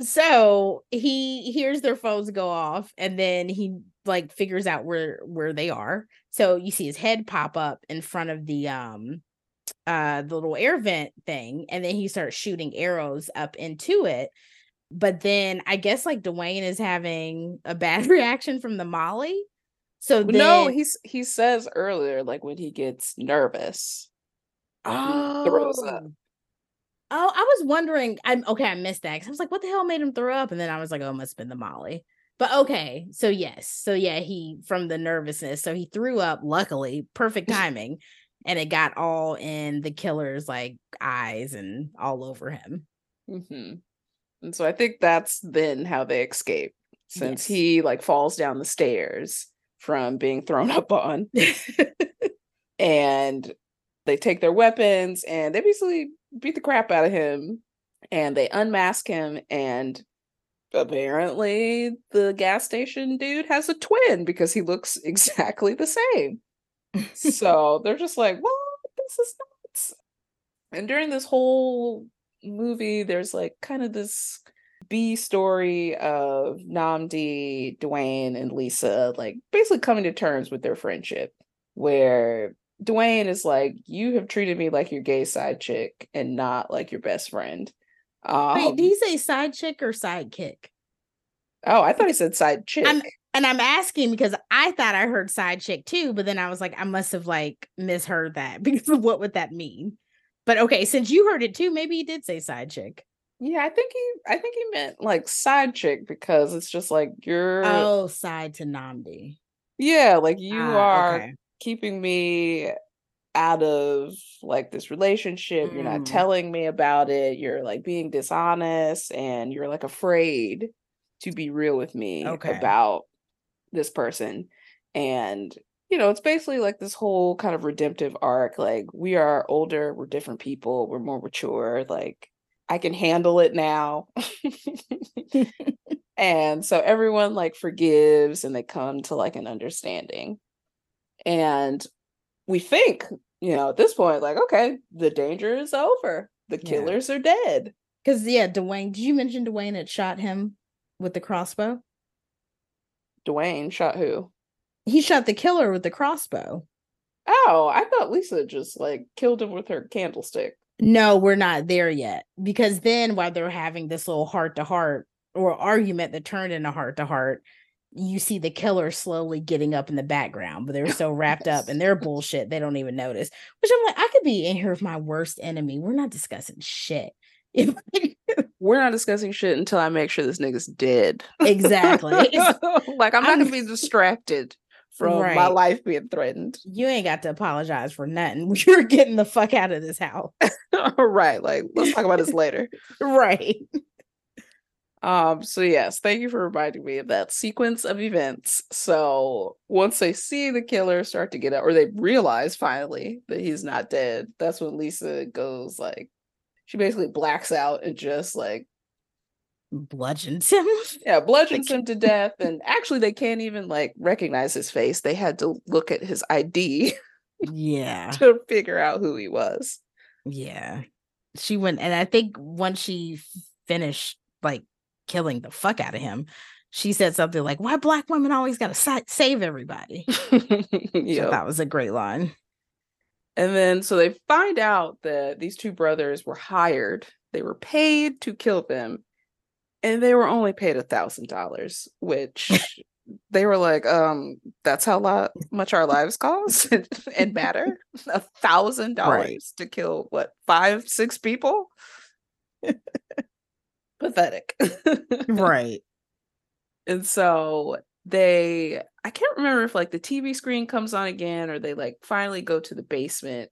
so he hears their phones go off, and then he like figures out where where they are. So you see his head pop up in front of the um uh the little air vent thing, and then he starts shooting arrows up into it but then I guess like Dwayne is having a bad reaction from the Molly. So then, no, he's he says earlier, like when he gets nervous. oh, throws up. Oh, I was wondering. I'm okay. I missed that 'cause I was like, what the hell made him throw up? And then I was like, oh, it must have been the Molly. But okay, so yes, so yeah, he from the nervousness, so he threw up. Luckily, perfect timing, and it got all in the killer's like eyes and all over him. hmm And so I think that's then how they escape, since Yes. he like falls down the stairs from being thrown up on, and they take their weapons and they basically beat the crap out of him, and they unmask him and. Apparently, the gas station dude has a twin because he looks exactly the same. so they're just like, "What? This is nuts." And during this whole movie, there's like kind of this B story of Nnamdi, Dwayne, and Lisa, like basically coming to terms with their friendship, where Dwayne is like, "You have treated me like your gay side chick and not like your best friend." Um, Wait, did he say side chick or sidekick? oh, I thought he said side chick. I'm- And I'm asking because I thought I heard side chick too, but then I was like, I must have like misheard that because of what would that mean? But okay, since you heard it too, maybe he did say side chick. yeah, I think he, I think he meant like side chick because it's just like you're, Oh, side to Nnamdi. yeah, like you Ah, are okay. Keeping me out of like this relationship. You're not Mm. telling me about it. You're like being dishonest and you're like afraid to be real with me Okay. about this person. And you know, it's basically like this whole kind of redemptive arc. Like we are older, we're different people, we're more mature. Like I can handle it now. and so everyone like forgives and they come to like an understanding. And we think, you know, at this point, like, okay, the danger is over. The Yeah. killers are dead. Because yeah, Dwayne, did you mention Dwayne had shot him with the crossbow? Dwayne shot who? He shot the killer with the crossbow. Oh, I thought Lisa just like killed him with her candlestick. No, we're not there yet. Because then while they're having this little heart to heart or argument that turned into heart to heart, you see the killer slowly getting up in the background, but they're so wrapped up in their bullshit they don't even notice. Which I'm like, I could be in here with my worst enemy. We're not discussing shit. We're not discussing shit until I make sure this nigga's dead. exactly. Like I'm not I'm- gonna be distracted from my life being threatened. you ain't got to apologize for nothing. You're getting the fuck out of this house. right. Like let's talk about this later. right. Um, so yes, thank you for reminding me of that sequence of events. So once they see the killer start to get up, or they realize finally that he's not dead, that's when Lisa goes like she basically blacks out and just like Bludgeons him. yeah, bludgeons him to death. And actually they can't even like recognize his face. They had to look at his ID yeah. to figure out who he was. Yeah. She went and I think once she finished like killing the fuck out of him, she said something like, Why black women always gotta sa- save everybody? I Yep. was a great line. And then so they find out that these two brothers were hired, they were paid to kill them and they were only paid a thousand dollars, which they were like, um, that's how lot much our lives cost and matter. A thousand dollars to kill what five, six people? Pathetic. right. And so they I can't remember if like the TV screen comes on again or they like finally go to the basement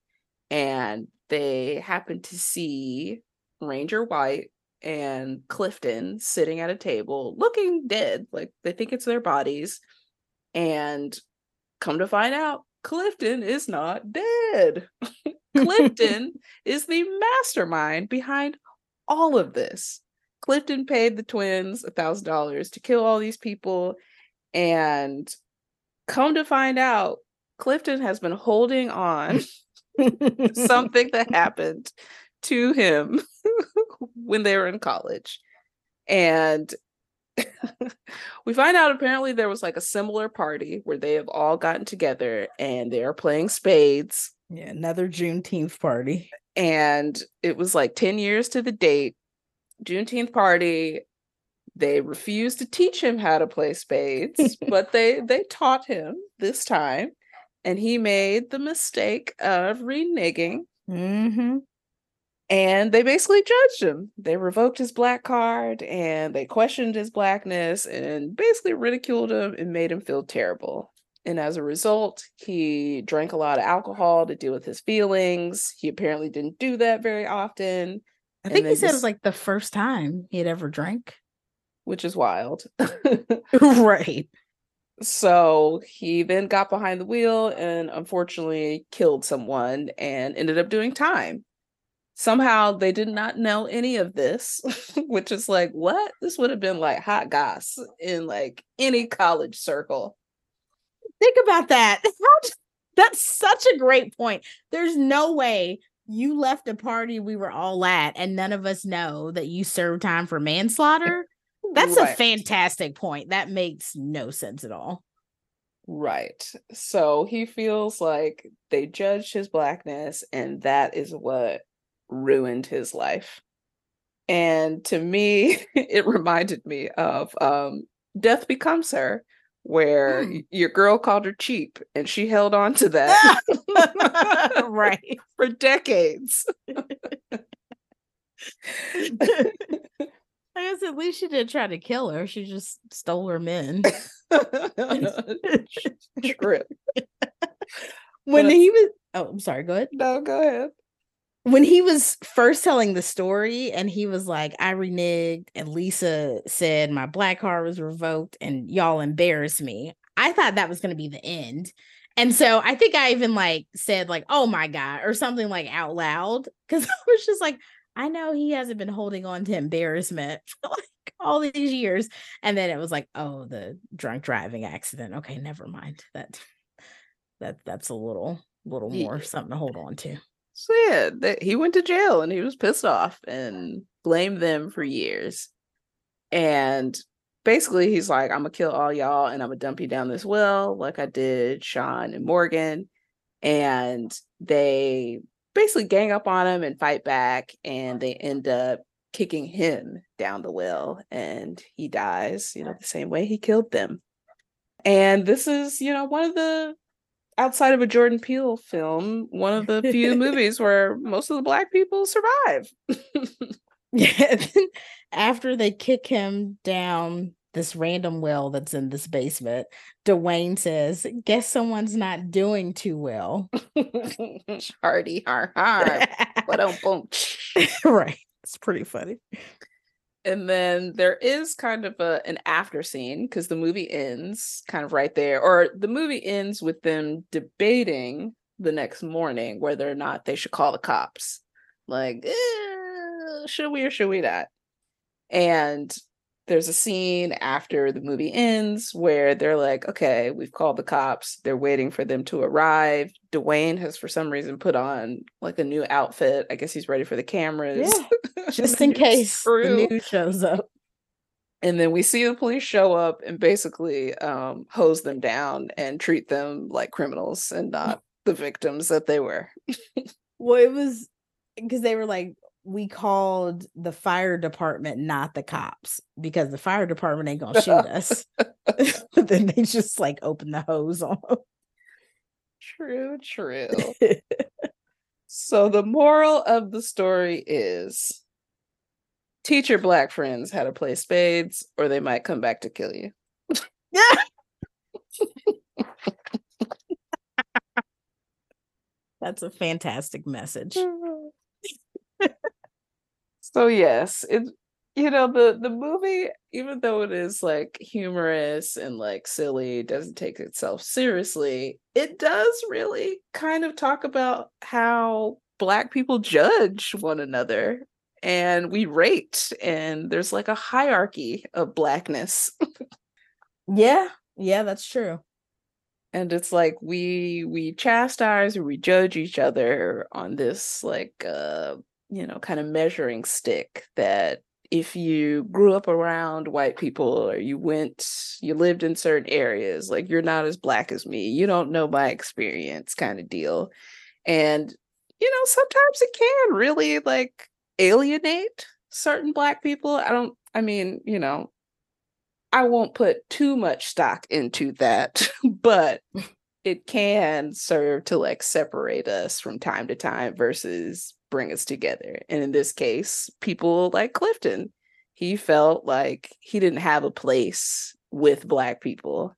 and they happen to see Ranger White and Clifton sitting at a table looking dead, like they think it's their bodies. And come to find out, Clifton is not dead. Clifton is the mastermind behind all of this. Clifton paid the twins a thousand dollars to kill all these people. And come to find out, Clifton has been holding on something that happened to him when they were in college. And we find out apparently there was like a similar party where they have all gotten together and they are playing spades. Yeah, another Juneteenth party. And it was like 10 years to the date. Juneteenth party. They refused to teach him how to play spades, but they they taught him this time. And he made the mistake of reneging. Mm-hmm. And they basically judged him. They revoked his black card and they questioned his blackness and basically ridiculed him and made him feel terrible. And as a result, he drank a lot of alcohol to deal with his feelings. He apparently didn't do that very often. I think he said this, it was like the first time he had ever drank, which is wild. right. So he then got behind the wheel and unfortunately killed someone and ended up doing time. Somehow they did not know any of this which is like what? This would have been like hot goss in like any college circle. Think about that. That's such a great point. There's no way you left a party we were all at and none of us know that you served time for manslaughter? That's right. a fantastic point. That makes no sense at all. Right. So he feels like they judged his blackness and that is what ruined his life. And to me, it reminded me of um, Death Becomes Her, where mm. your girl called her cheap and she held on to that right for decades. I guess at least she didn't try to kill her. She just stole her men. True. when he was oh, I'm sorry, go ahead. No, go ahead when he was first telling the story and he was like, I reneged, and Lisa said my black card was revoked and y'all embarrassed me. I thought that was going to be the end. And so I think I even like said, like, oh my God, or something like out loud. Cause I was just like, I know he hasn't been holding on to embarrassment for like all these years. And then it was like, oh, the drunk driving accident. Okay, never mind. That that that's a little little more something to hold on to. So yeah, he went to jail and he was pissed off and blamed them for years. And basically he's like, I'm gonna kill all y'all and I'm gonna dump you down this well, like I did Sean and Morgan. And they basically gang up on him and fight back, and they end up kicking him down the well, and he dies, you know, the same way he killed them. And this is, you know, one of the outside of a Jordan Peele film, one of the few movies where most of the black people survive. yeah. After they kick him down this random well that's in this basement, Dwayne says, Guess someone's not doing too well. Hardy, har, har. but boom. right. It's pretty funny and then there is kind of a an after scene because the movie ends kind of right there or the movie ends with them debating the next morning whether or not they should call the cops. Like eh, should we or should we not? And there's a scene after the movie ends where they're like, okay, we've called the cops. They're waiting for them to arrive. Dwayne has, for some reason, put on like a new outfit. I guess he's ready for the cameras. Yeah, just in case the news shows up. And then we see the police show up and basically um, hose them down and treat them like criminals and not the victims that they were. well, it was because they were like, we called the fire department not the cops because the fire department ain't gonna shoot us. then they just like open the hose on them. True, true. so the moral of the story is teach your black friends how to play spades or they might come back to kill you. Yeah. That's a fantastic message. So yes, it you know the the movie even though it is like humorous and like silly doesn't take itself seriously it does really kind of talk about how black people judge one another and we rate and there's like a hierarchy of blackness. Yeah yeah that's true. And it's like we we chastise or we judge each other on this like uh you know kind of measuring stick that if you grew up around white people or you went you lived in certain areas like you're not as black as me you don't know my experience kind of deal. And you know sometimes it can really like alienate certain black people i don't i mean you know i won't put too much stock into that but it can serve to like separate us from time to time versus bring us together. And in this case, people like Clifton, he felt like he didn't have a place with Black people.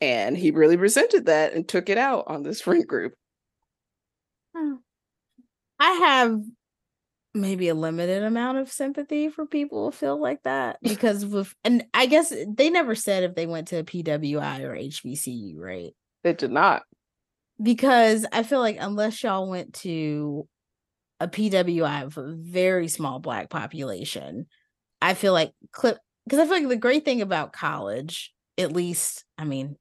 And he really resented that and took it out on this friend group. Hmm. I have maybe a limited amount of sympathy for people who feel like that because with and I guess they never said if they went to a PWI or HBCU, right? It did not. Because I feel like unless y'all went to a PWI of a very small black population, I feel like clip because I feel like the great thing about college, at least, I mean,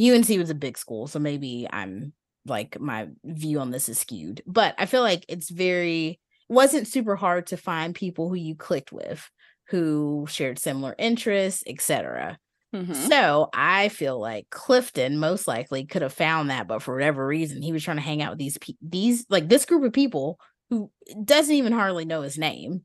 UNC was a big school, so maybe I'm like my view on this is skewed, but I feel like it's very wasn't super hard to find people who you clicked with, who shared similar interests, etc. Mm-hmm. So I feel like Clifton most likely could have found that, but for whatever reason, he was trying to hang out with these pe- these like this group of people who doesn't even hardly know his name.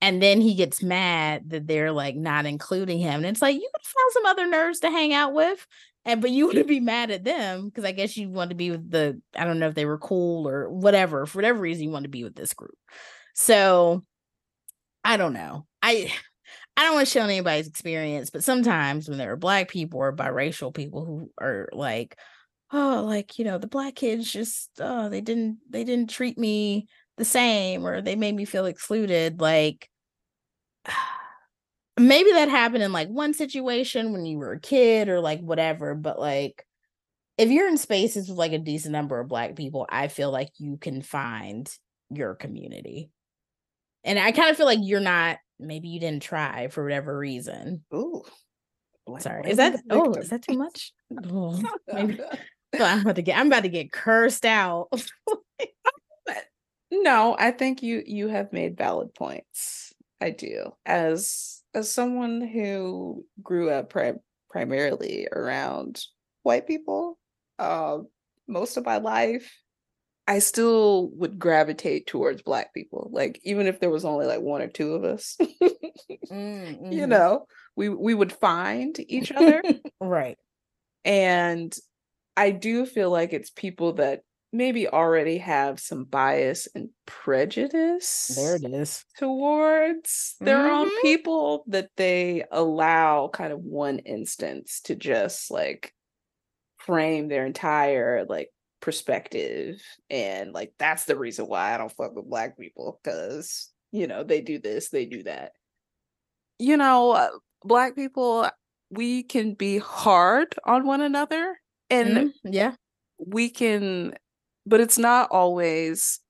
And then he gets mad that they're like not including him. And it's like you could have found some other nerds to hang out with. And but you would be mad at them because I guess you want to be with the I don't know if they were cool or whatever. For whatever reason, you want to be with this group. So I don't know. I I don't want to show anybody's experience, but sometimes when there are black people or biracial people who are like, oh, like, you know, the black kids just oh, they didn't they didn't treat me the same or they made me feel excluded, like maybe that happened in like one situation when you were a kid or like whatever, but like if you're in spaces with like a decent number of black people, I feel like you can find your community. And I kind of feel like you're not maybe you didn't try for whatever reason. Ooh. Sorry. Is that oh, is that too much? Oh, maybe. I'm about to get I'm about to get cursed out. no, I think you you have made valid points. I do. As as someone who grew up pri- primarily around white people, uh, most of my life, I still would gravitate towards black people. Like even if there was only like one or two of us, mm-hmm. you know, we we would find each other. right. And I do feel like it's people that maybe already have some bias and prejudice. There it is. Towards their mm-hmm. own people that they allow kind of one instance to just like frame their entire like perspective and like that's the reason why I don't fuck with black people because you know they do this they do that. You know uh, black people we can be hard on one another and mm, yeah. we can but it's not always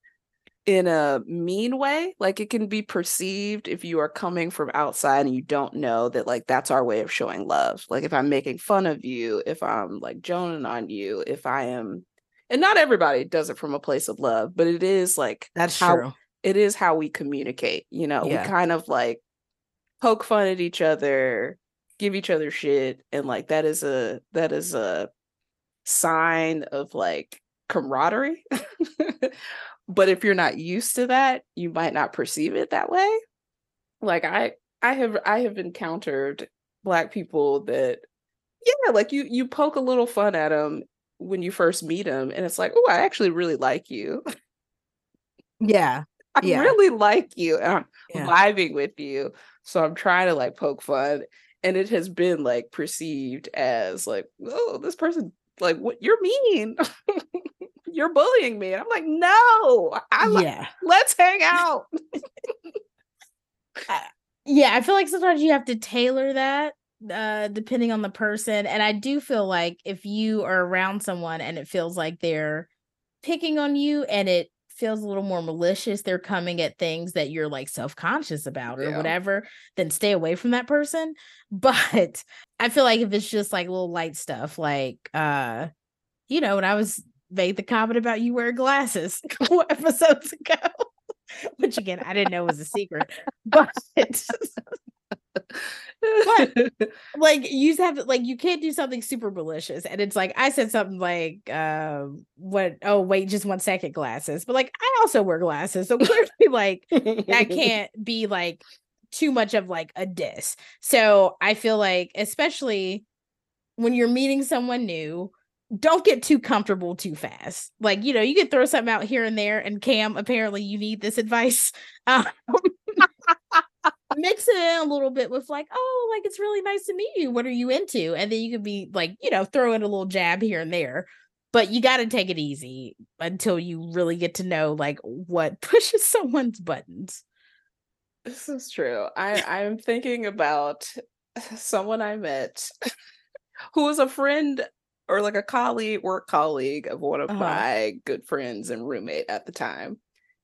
in a mean way like it can be perceived if you are coming from outside and you don't know that like that's our way of showing love. Like if i'm making fun of you if i'm like joning on you if i am and not everybody does it from a place of love but it is like that's how true it is how we communicate you know yeah. we kind of like poke fun at each other give each other shit and like that is a that is a sign of like camaraderie. but if you're not used to that, you might not perceive it that way. Like I I have I have encountered black people that yeah, like you you poke a little fun at them when you first meet them and it's like, "Oh, I actually really like you." Yeah. I Yeah. really like you. and I'm Yeah. vibing with you. So I'm trying to like poke fun. And it has been like perceived as like, oh, this person, like, what you're mean. you're bullying me. And I'm like, no, I like, yeah. let's hang out. Yeah, I feel like sometimes you have to tailor that uh depending on the person and I do feel like if you are around someone and it feels like they're picking on you and it feels a little more malicious, they're coming at things that you're like self-conscious about or Yeah. whatever, then stay away from that person. But I feel like if it's just like little light stuff like uh you know, when I was made the comment about you wear glasses a couple episodes ago. Which again, I didn't know was a secret. But like you have like you can't do something super malicious and it's like i said something like um what oh wait just one second glasses but like i also wear glasses so clearly like that can't be like too much of like a diss. So i feel like especially when you're meeting someone new don't get too comfortable too fast. Like you know you can throw something out here and there and cam apparently you need this advice. Um, mix it in a little bit with like, oh, like it's really nice to meet you. What are you into? And then you could be like, you know, throw in a little jab here and there. But you got to take it easy until you really get to know like what pushes someone's buttons. This is true. I I'm thinking about someone I met who was a friend or like a colleague, work colleague of one of Uh-huh. my good friends and roommate at the time.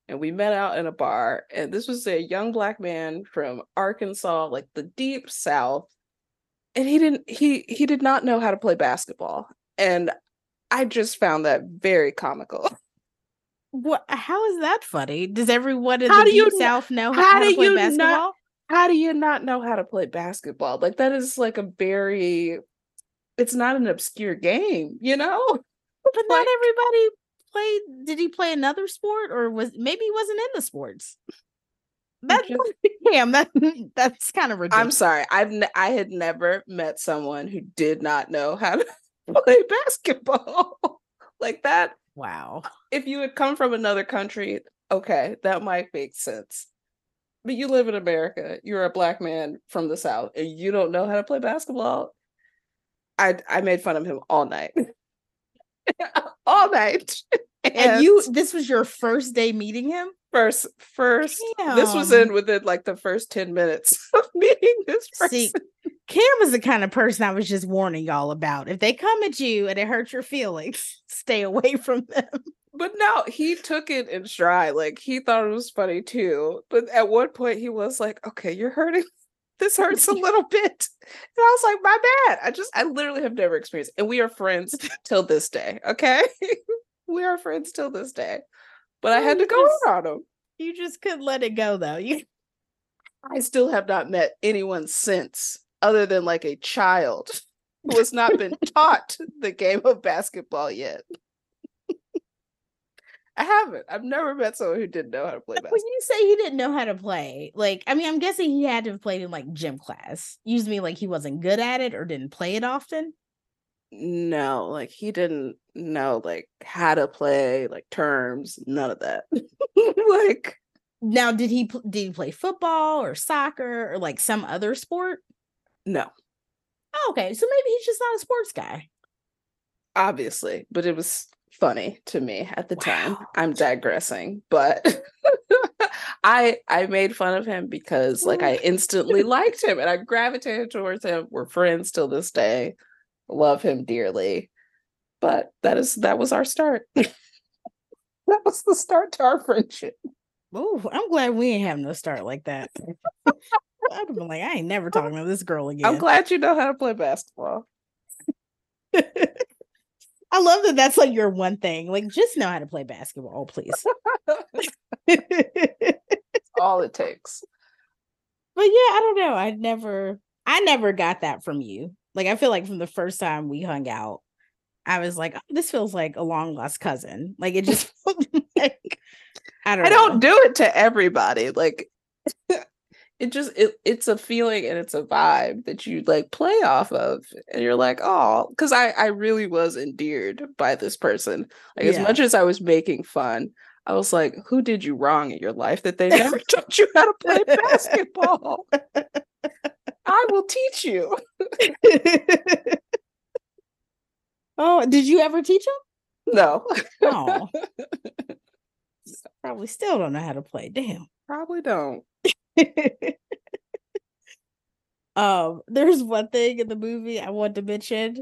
And we met out in a bar, and this was a young black man from Arkansas, like the deep south. And he didn't he he did not know how to play basketball. And I just found that very comical. What? How is that funny? Does everyone in How the deep south know how how, to play you not- basketball? how do you not know how to play basketball? Like that is like a very it's not an obscure game, you know? But not everybody played. Did he play another sport, or was maybe he wasn't in the sports? That's damn. That that's kind of ridiculous. I'm sorry. I've I had never met someone who did not know how to play basketball. like that wow. if you had come from another country, okay, that might make sense. But you live in America, you're a black man from the South, and you don't know how to play basketball. I I made fun of him all night. all night. And you, this was your first day meeting him. first first this was in within like the first 10 minutes of meeting this person. See, Cam is the kind of person I was just warning y'all about. If they come at you and it hurts your feelings, stay away from them. But no, he took it in stride. Like he thought it was funny too. But at one point he was like, okay, you're hurting. This hurts a little bit. And I was like, my bad. I just I literally have never experienced it. And we are friends till this day. Okay. we are friends till this day. But I had to go just- on him. You just couldn't let it go though. You I still have not met anyone since, other than like a child who has not been taught the game of basketball yet. I haven't. I've never met someone who didn't know how to play when you say he didn't know how to play, like I mean, I'm guessing he had to have played in like gym class. Used to mean like he wasn't good at it or didn't play it often. No, like he didn't know like how to play, like terms, none of that. like Now, did he pl- did he play football or soccer or like some other sport? no, Oh, okay, so maybe he's just not a sports guy. obviously, but it was funny to me at the time. I'm digressing, but I I made fun of him because like I instantly liked him and I gravitated towards him. We're friends till this day. Love him dearly. But that is that was our start. that was the start to our friendship. Oh, I'm glad we ain't having to start like that. I'd have been like, I ain't never talking to this girl again. I'm glad you know how to play basketball. I love that that's like your one thing. Like, just know how to play basketball, please. All it takes. But yeah, I don't know. I never, I never got that from you. Like, I feel like from the first time we hung out, I was like, oh, this feels like a long lost cousin. Like it just like I don't I know. don't do it to everybody. Like it just it, it's a feeling and it's a vibe that you like play off of and you're like, oh, because I I really was endeared by this person. Like as much as I was making fun, I was like, who did you wrong in your life that they never taught you how to play basketball? I will teach you. oh, did you ever teach him? No, Oh. Probably still don't know how to play. Damn. probably don't. um, there's one thing in the movie I want to mention.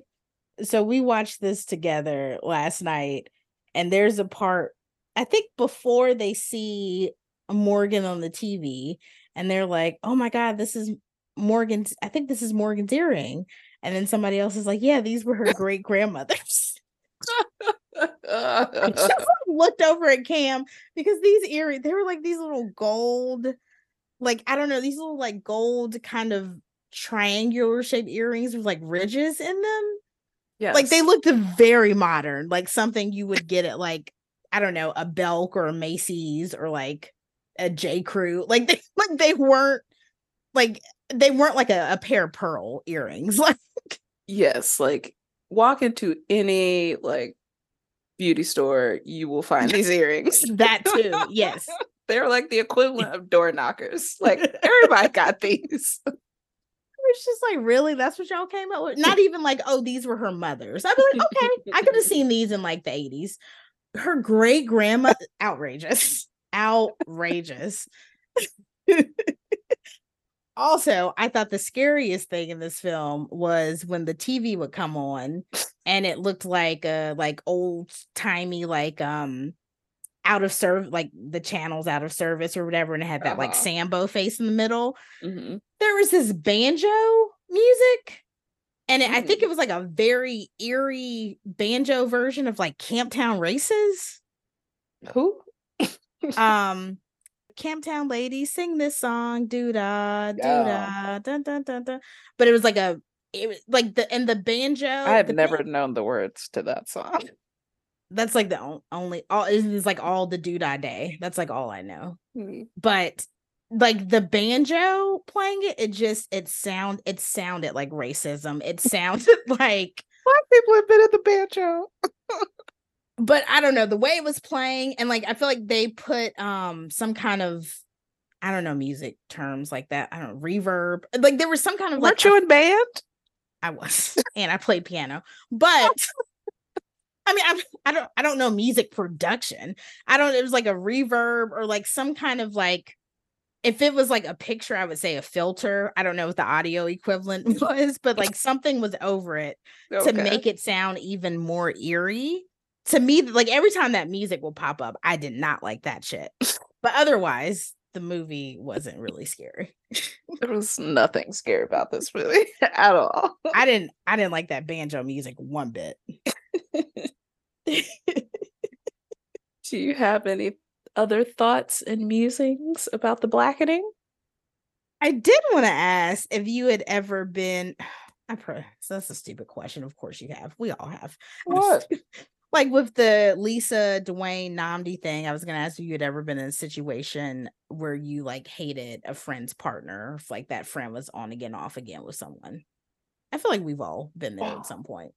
So we watched this together last night, and there's a part I think before they see Morgan on the TV, and they're like, "Oh my god, this is Morgan's. I think this is Morgan's earring." And then somebody else is like, "Yeah, these were her great grandmothers." Looked over at Cam because these earrings, they were like these little gold, like I don't know, these little like gold kind of triangular shaped earrings with like ridges in them. Yeah. Like they looked very modern, like something you would get at like I don't know, a Belk or a Macy's or like a J. Crew. Like they like they weren't like they weren't like a, a pair of pearl earrings. Like yes, like walk into any like beauty store, you will find these earrings. that too. Yes. They're like the equivalent of door knockers. Like everybody got these. It's just like, really? That's what y'all came up with? Not even like, oh, these were her mothers. I'd be like, okay, I could have seen these in like the 80s. Her great grandma, outrageous, outrageous. also, I thought the scariest thing in this film was when the TV would come on and it looked like a like old timey, like um out of service, like the channels out of service or whatever, and it had that like Uh-huh. Sambo face in the middle Mhm. there was this banjo music and it, i Mm. think it was like a very eerie banjo version of like camptown races Who? um camptown ladies sing this song doo da doo da dun, dun, dun, dun. but it was like a it was like the and the banjo I have never ban- known the words to that song. That's like the only all is like all the doo da day that's like all i know Mm. but like the banjo playing it it just it sound it sounded like racism it sounded like Black people have been at the banjo. but i don't know the way it was playing and like i feel like they put um some kind of i don't know music terms like that i don't know reverb like there was some kind of like Weren't you in band? I was, and I played piano, but I mean, I, I don't, I don't know music production. I don't. It was like a reverb or like some kind of like, if it was like a picture, I would say a filter. I don't know what the audio equivalent was, but like something was over it to make it sound even more eerie. To me, like every time that music will pop up, I did not like that shit. But otherwise, the movie wasn't really scary. There was nothing scary about this movie at all. I didn't, I didn't like that banjo music one bit. Do you have any other thoughts and musings about the blackening? I did want to ask if you had ever been. I pro- so that's a stupid question. Of course you have. We all have. What? Like with the Lisa Dewayne Nnamdi thing, I was gonna ask if you had ever been in a situation where you like hated a friend's partner, if like that friend was on again, off again with someone. I feel like we've all been there at some point.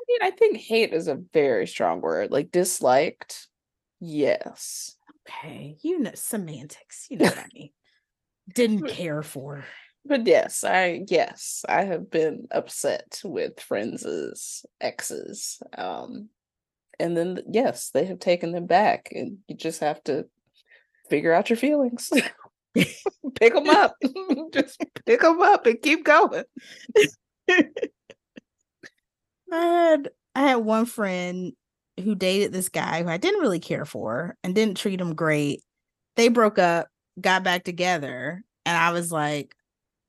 I mean, I think hate is a very strong word. Like disliked, yes. Okay, you know semantics. You know what I mean. Didn't care for. But yes, I yes, I have been upset with friends' exes. Um and then yes, they have taken them back and you just have to figure out your feelings. pick them up. just pick them up and keep going. I had I had one friend who dated this guy who I didn't really care for and didn't treat him great. They broke up, got back together, and I was like,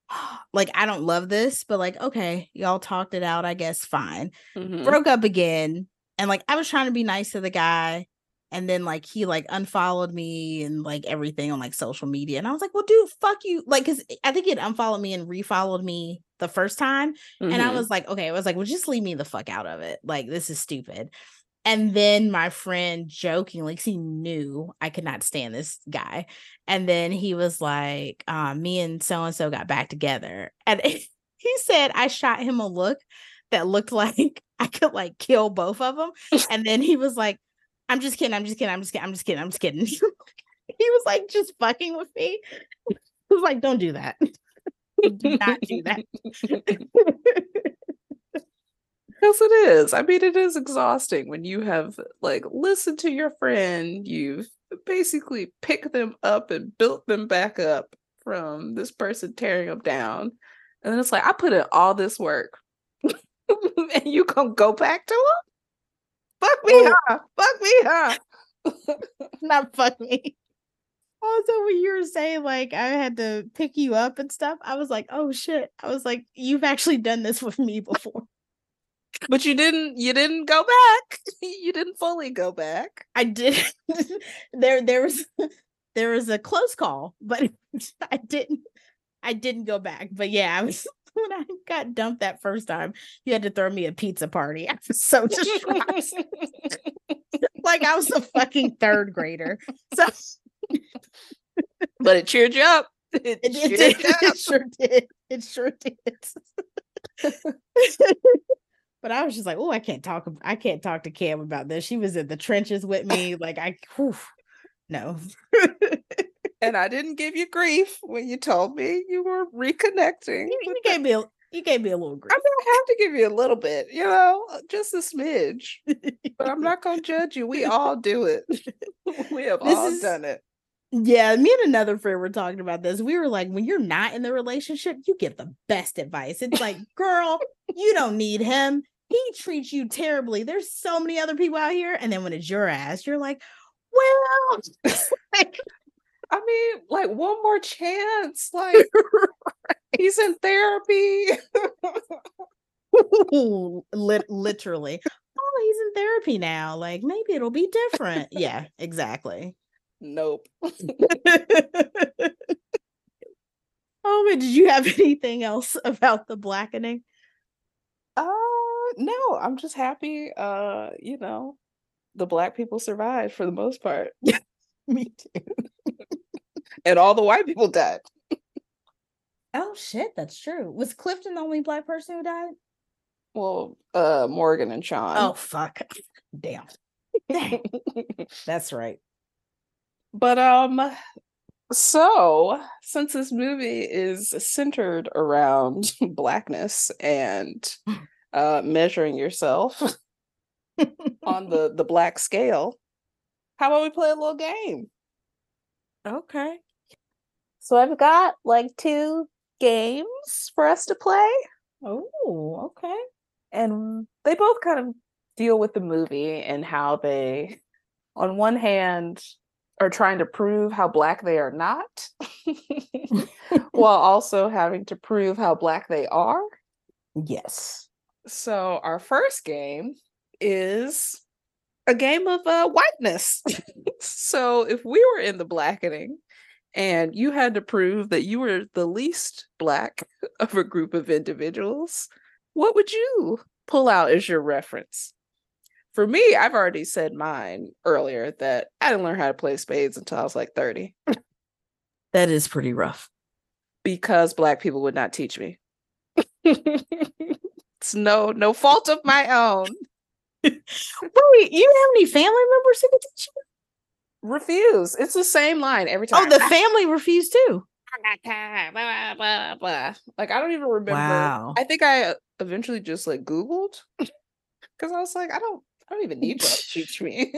like I don't love this, but like okay, y'all talked it out, I guess fine. Mhm. Broke up again, and like I was trying to be nice to the guy, and then like he like unfollowed me and like everything on like social media, and I was like, well, dude, fuck you, like because I think he unfollowed me and refollowed me the first time. And I Mhm. was like, okay, I was like, well, just leave me the fuck out of it. Like, this is stupid. And then my friend jokingly, 'cause he knew I could not stand this guy. And then he was like, um, me and so and so got back together. And he said I shot him a look that looked like I could like kill both of them. And then he was like, I'm just kidding, I'm just kidding, I'm just kidding, I'm just kidding, I'm just kidding. he was like just fucking with me. He was like, don't do that. Do not do that. Yes, it is. I mean, it is exhausting when you have like listened to your friend, you've basically picked them up and built them back up from this person tearing them down. And then it's like, I put in all this work and you gonna go back to them? Fuck me, Oh. huh? Fuck me, huh? not fuck me. Also, when you were saying like I had to pick you up and stuff, I was like, oh shit. I was like, you've actually done this with me before. But you didn't you didn't go back. You didn't fully go back. I did there there was there was a close call, but I didn't I didn't go back. But yeah, I was when I got dumped that first time, you had to throw me a pizza party. I was so distraught. like I was a fucking third grader. So but it cheered you up. It, it, it cheered did. up. It sure did. It sure did. but I was just like, oh, I can't talk. I can't talk to Cam about this. She was in the trenches with me. Like I, whew, no. And I didn't give you grief when you told me you were reconnecting. you, you gave me a, you gave me a little grief. I grief. mean, I have to give you a little bit, you know, just a smidge. But I'm not gonna judge you. We all do it. we have This all is- done it. Yeah, me and another friend were talking about this. We were like, when you're not in the relationship, you give the best advice. It's like, girl, you don't need him. He treats you terribly. There's so many other people out here. And then when it's your ass, you're like, well, like, I mean, like one more chance. Like he's in therapy. lit- literally. Oh, he's in therapy now. Like maybe it'll be different. Yeah, exactly. Nope. Oh, but did you have anything else about the blackening? Uh no, I'm just happy. Uh, you know, the black people survived for the most part. Me too. And all the white people died. Oh shit, that's true. Was Clifton the only black person who died? Well, uh Morgan and Sean. Oh fuck. Damn. Dang. That's right. But um so since this movie is centered around blackness and uh measuring yourself on the the black scale, how about we play a little game? Okay. So I've got like two games for us to play Oh, okay. and they both kind of deal with the movie and how they on one hand are trying to prove how black they are not while also having to prove how black they are. Yes. so our first game is a game of uh, whiteness. So if we were in the blackening and you had to prove that you were the least black of a group of individuals what would you pull out as your reference for me i've already said mine earlier that i didn't learn how to play spades until i was like 30 That is pretty rough. because black people would not teach me it's no no fault of my own Wait, you have any family members who could teach you? refuse it's the same line every time Oh, the family refused too. blah, blah, blah, blah. like i don't even remember Wow. i think i eventually just like googled because i was like i don't i don't even need you to teach me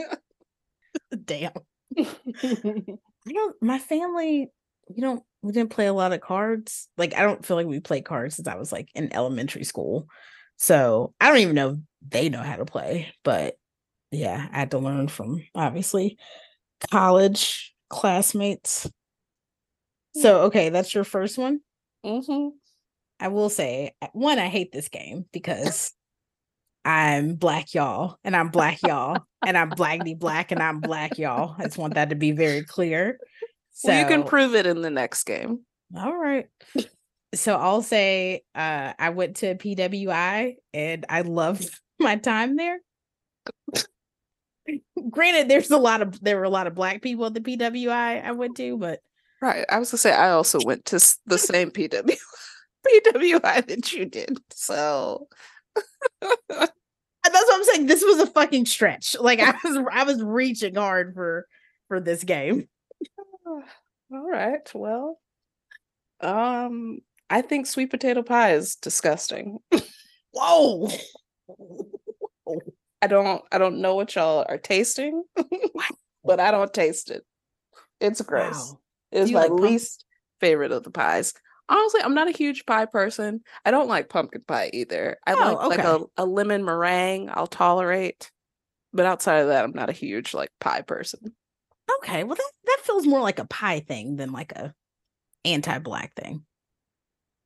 Damn. I don't my family, you don't we didn't play a lot of cards. Like I don't feel like we played cards since I was like in elementary school. So I don't even know if they know how to play, but yeah, I had to learn from obviously college classmates. So okay, that's your first one. hmm I will say one, I hate this game because I'm black y'all and I'm black y'all and I'm blackity black and I'm black y'all. I just want that to be very clear. So well you can prove it in the next game all right. so I'll say uh I went to PWI and I loved my time there. Granted, there's a lot of there were a lot of black people at the PWI I went to, but Right. I was gonna say I also went to the same PW PWI that you did. So that's what I'm saying. This was a fucking stretch. Like I was I was reaching hard for for this game. all right. Well, um, I think sweet potato pie is disgusting. Whoa. I don't I don't know what y'all are tasting, but I don't taste it. It's gross. Wow. It's my like least favorite of the pies. Honestly, I'm not a huge pie person. I don't like pumpkin pie either. I oh, like Oh, like okay. a, a lemon meringue, I'll tolerate. But outside of that, I'm not a huge like pie person. Okay, well that, that feels more like a pie thing than like a anti-black thing.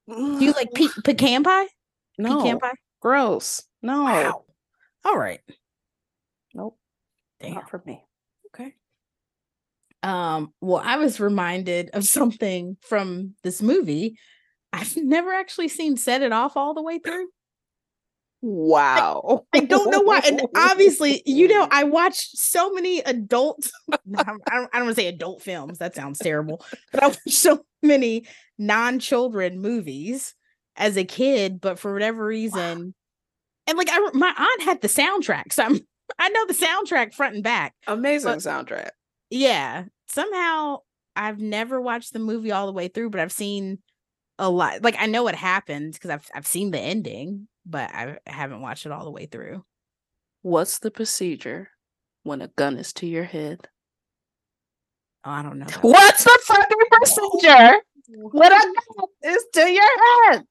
Do you like pe- pecan pie? no Pecan pie? gross. No. Wow. All right. Nope. Damn. Not for me. Um, well, I was reminded of something from this movie. I've never actually seen Set It Off all the way through. Wow. I don't know why. And obviously, you know, I watched so many adult, I'm- don't, I don't want to say adult films. That sounds terrible. But I watched so many non children movies as a kid, but for whatever reason, and like I, my aunt had the soundtrack. So I'm, I know the soundtrack front and back. amazing soundtrack. Yeah. Somehow I've never watched the movie all the way through, but I've seen a lot. Like I know what happened because I've I've seen the ending, but I haven't watched it all the way through. What's the procedure when a gun is to your head? Oh, I don't know. What's the fucking procedure when a gun is to your head?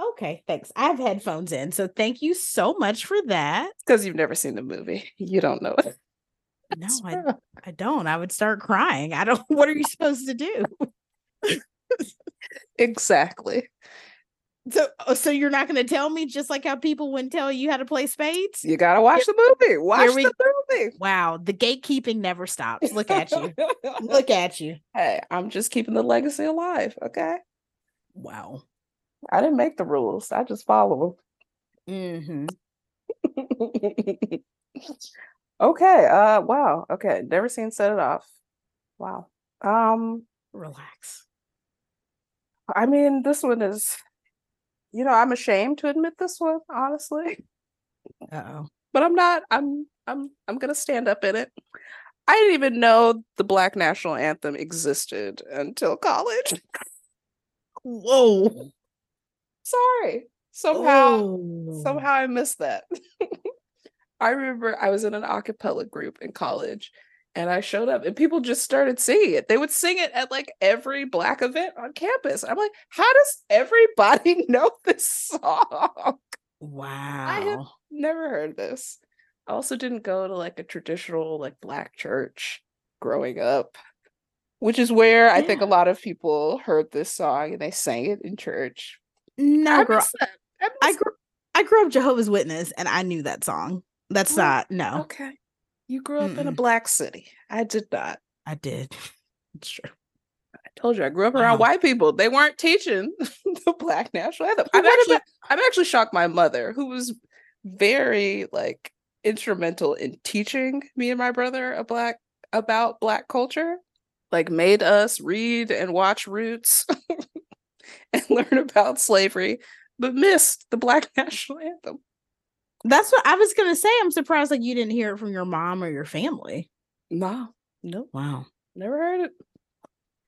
Okay, thanks. I have headphones in, so thank you so much for that. Because you've never seen the movie. You don't know it. No, I I don't. I would start crying. I don't. What are you supposed to do? exactly. So, oh, so you're not going to tell me just like how people wouldn't tell you how to play spades? You gotta watch the movie. Watch we- the movie. Wow, the gatekeeping never stops. Look at you. Look at you. hey, I'm just keeping the legacy alive. Okay. Wow. I didn't make the rules. I just follow Mm-hmm. Okay. Uh wow. Okay. Never seen set it off. Wow. Um, Relax. I mean, this one is you know, I'm ashamed to admit this one, honestly. Uh-oh. but I'm not. I'm I'm I'm gonna stand up in it. I didn't even know the Black National Anthem existed until college. Whoa. Sorry. Somehow Oh. somehow I missed that. I remember I was in an a cappella group in college and I showed up and people just started singing it. They would sing it at like every black event on campus. I'm like, how does everybody know this song? Wow. I have never heard this. I also didn't go to like a traditional like black church growing up, which is where I think a lot of people heard this song and they sang it in church. No, I girl. I I grew I grew up Jehovah's Witness and I knew that song. That's Oh, not no. Okay. You grew up in a black city. I did not. I did. It's true. I told you I grew up around Wow. white people. They weren't teaching the black national anthem. I'm actually about- I'm actually shocked my mother, who was very like instrumental in teaching me and my brother a black about black culture, like made us read and watch Roots and learn about slavery, but missed the black national anthem. That's what I was gonna say. I'm surprised like you didn't hear it from your mom or your family. No, no, Wow. never heard it.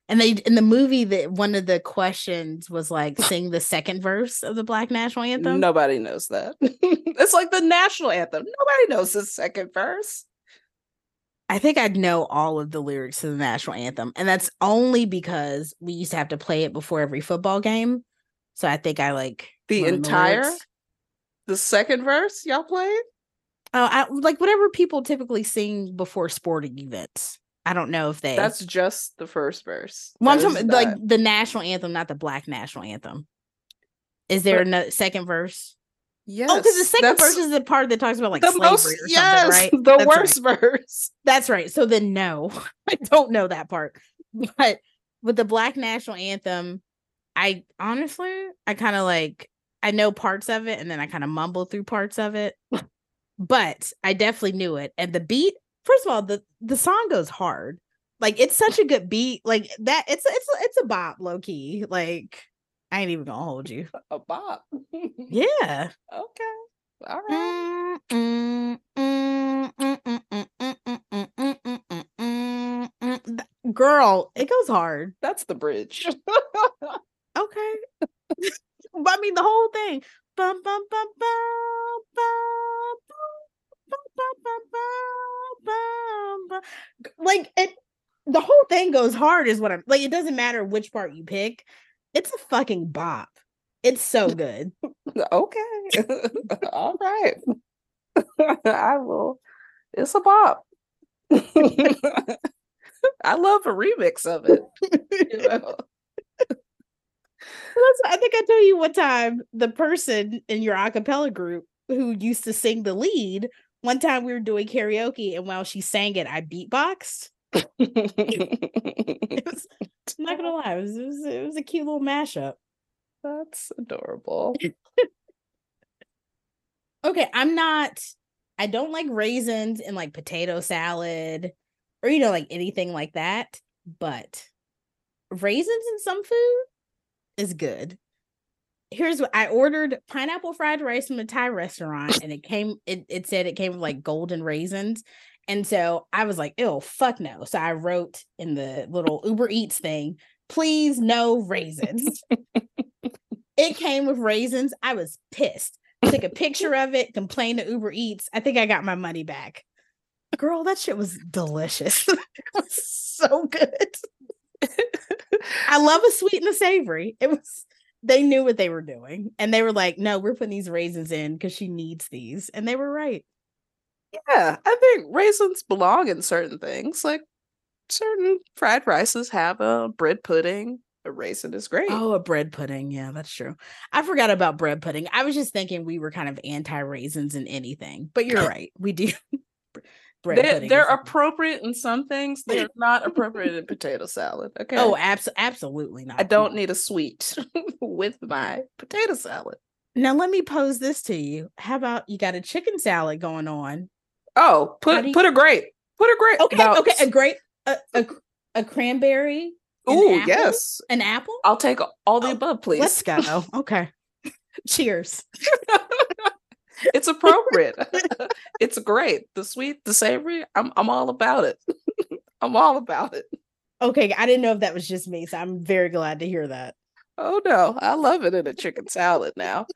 And they in the movie that one of the questions was like sing the second verse of the Black National Anthem. Nobody knows that. it's like the national anthem. Nobody knows the second verse. I think I'd know all of the lyrics to the national anthem, and that's only because we used to have to play it before every football game. So I think I like The entire lyrics. The second verse y'all played? Oh, I, like whatever people typically sing before sporting events. I don't know if they. That's just the first verse. well, I'm talking like the national anthem, not the Black national anthem. Is there But- a second verse? Oh, yes, oh, because the second verse is the part that talks about like the slavery most or something, yes, right? the That's right. worst verse. That's right. So then no, I don't know that part. But with the Black National Anthem, I honestly, I kind of like I know parts of it and then I kind of mumble through parts of it. but I definitely knew it. And the beat, first of all, the the song goes hard. Like it's such a good beat. Like that it's it's it's a bop low key. Like I ain't even gonna hold you. A bop. yeah. Okay. All right. Girl, it goes hard. That's the bridge. okay. I mean the whole thing. Bum bum bum bum bum bum bum bum bum bum. Like it the whole thing goes hard is what I'm like it doesn't matter which part you pick. It's a fucking bop. It's so good. okay. All right. I will. It's a bop. I love a remix of it. you know? I think I told you one time the person in your a cappella group who used to sing the lead. One time we were doing karaoke, and while she sang it, I beatboxed. It was, I'm not gonna lie, it was, it was it was a cute little mashup. That's adorable. Okay, I'm not. I don't like raisins in like potato salad, or you know, like anything like that. But raisins in some food is good. Here's what I ordered: pineapple fried rice from a Thai restaurant, and it came. It it said it came with like golden raisins, and so I was like, "Ew, fuck no!" So I wrote in the little Uber Eats thing, "Please no raisins." it came with raisins. I was pissed. Took a picture of it, complained to Uber Eats. I think I got my money back. Girl, that shit was delicious. it was so good. I love a sweet and a savory. It was they knew what they were doing. And they were like, no, we're putting these raisins in because she needs these. And they were right. Yeah, I think raisins belong in certain things. Like certain fried rices have a bread pudding. A raisin is great. Oh, a bread pudding. Yeah, that's true. I forgot about bread pudding. I was just thinking we were kind of anti raisins in anything, but you're right. We do. bread They're, pudding they're appropriate in some things. They're not appropriate in potato salad. Okay. Oh, abs- absolutely not. I don't need a sweet with my potato salad. Now let me pose this to you. How about you got a chicken salad going on? Oh, put you- put a grape. Put a grape. Okay, okay, a grape, a, a, a cranberry, an Ooh, yes. an apple. I'll take all the Oh, above, please. Let's go. Okay. Cheers. It's appropriate. it's great. The sweet, the savory. I'm I'm all about it. I'm all about it. Okay, I didn't know if that was just me, so I'm very glad to hear that. Oh no, I love it in a chicken salad now.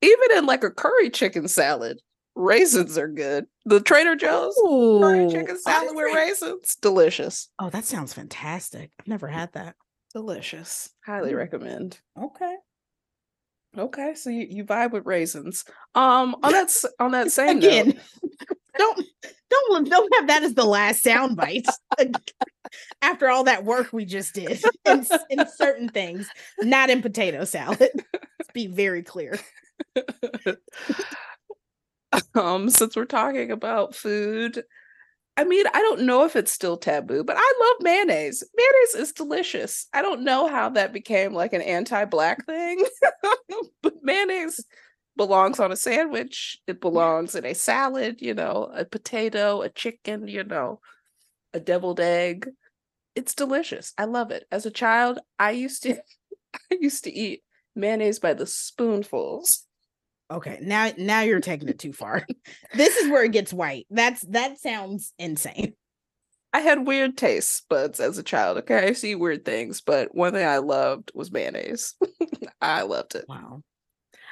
Even in like a curry chicken salad, raisins are good. The Trader Joe's curry chicken salad with raisins, delicious. Oh, that sounds fantastic. I've never had that. Delicious. Highly Mm. recommend. Okay. Okay, so you, you vibe with raisins. Um, on that on that same note, Again, don't don't don't have that as the last sound bite. After all that work we just did in, in certain things, not in potato salad. Let's be very clear. um, since we're talking about food, I mean, I don't know if it's still taboo, but I love mayonnaise. Mayonnaise is delicious. I don't know how that became like an anti-black thing, but mayonnaise belongs on a sandwich. It belongs in a salad, you know, a potato, a chicken, you know, a deviled egg. It's delicious. I love it. As a child, I used to I used to eat mayonnaise by the spoonfuls. Okay, now now you're taking it too far. this is where it gets white. That's that sounds insane. I had weird taste buds as a child. Okay, I see weird things, but one thing I loved was mayonnaise. I loved it. Wow.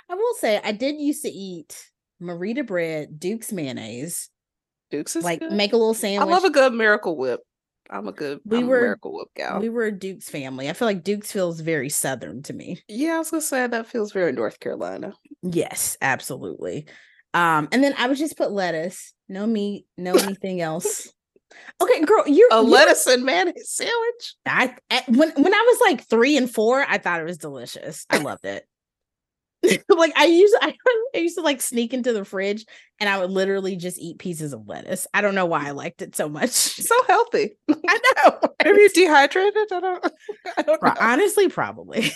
I will say I did used to eat Merita bread, Duke's mayonnaise, Dukes is like good. make a little sandwich. I love a good Miracle Whip. I'm a good. We I'm were- Miracle Whip gal. we were a Duke's family. I feel like Duke's feels very southern to me. yeah, I was gonna say that feels very North Carolina. Yes, absolutely. Um, and then I would just put lettuce, no meat, no anything else. Okay, girl, you're A you're- lettuce and mayonnaise sandwich. I, I when when I was like three and four, I thought it was delicious. I loved it. like I used I, I used to like sneak into the fridge and I would literally just eat pieces of lettuce. I don't know why I liked it so much. So healthy. I know. Maybe you dehydrated. I don't. I don't know. honestly, probably.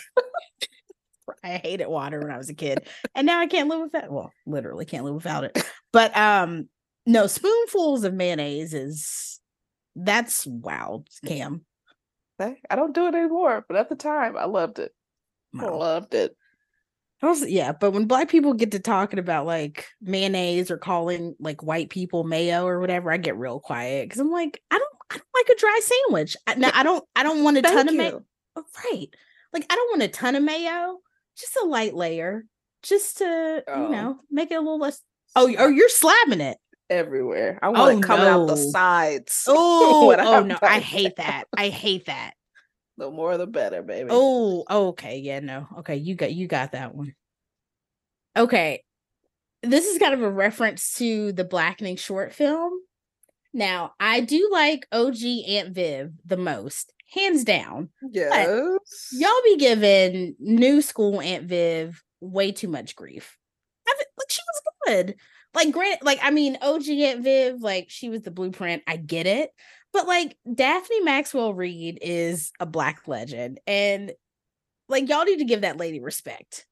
I hated water when I was a kid, and now I can't live without. Well, literally can't live without it. But um, no spoonfuls of mayonnaise is that's wow, Cam. Okay, I don't do it anymore, but at the time, I loved it. Wow. Loved it. I was- yeah, but when black people get to talking about like mayonnaise or calling like white people mayo or whatever, I get real quiet because I'm like, I don't, I don't like a dry sandwich. I, now, I don't, I don't want a ton Thank of mayo. you. Oh, right, like I don't want a ton of mayo, just a light layer, just to Oh. you know make it a little less. Oh, or oh, you're slabbing it. everywhere. I want Oh, it coming out the no. sides. Oh, oh I'm no, I done. hate that. I hate that. The more, the better, baby. Oh, okay. Yeah, no. Okay, you got you got that one. Okay. This is kind of a reference to the blackening short film. Now, I do like OG Aunt Viv the most, hands down. yes. Y'all be giving new school Aunt Viv way too much grief. I mean, like she was good. Like grant, like I mean, OG Aunt Viv, like she was the blueprint. I get it, but like Daphne Maxwell Reid is a black legend, and like y'all need to give that lady respect.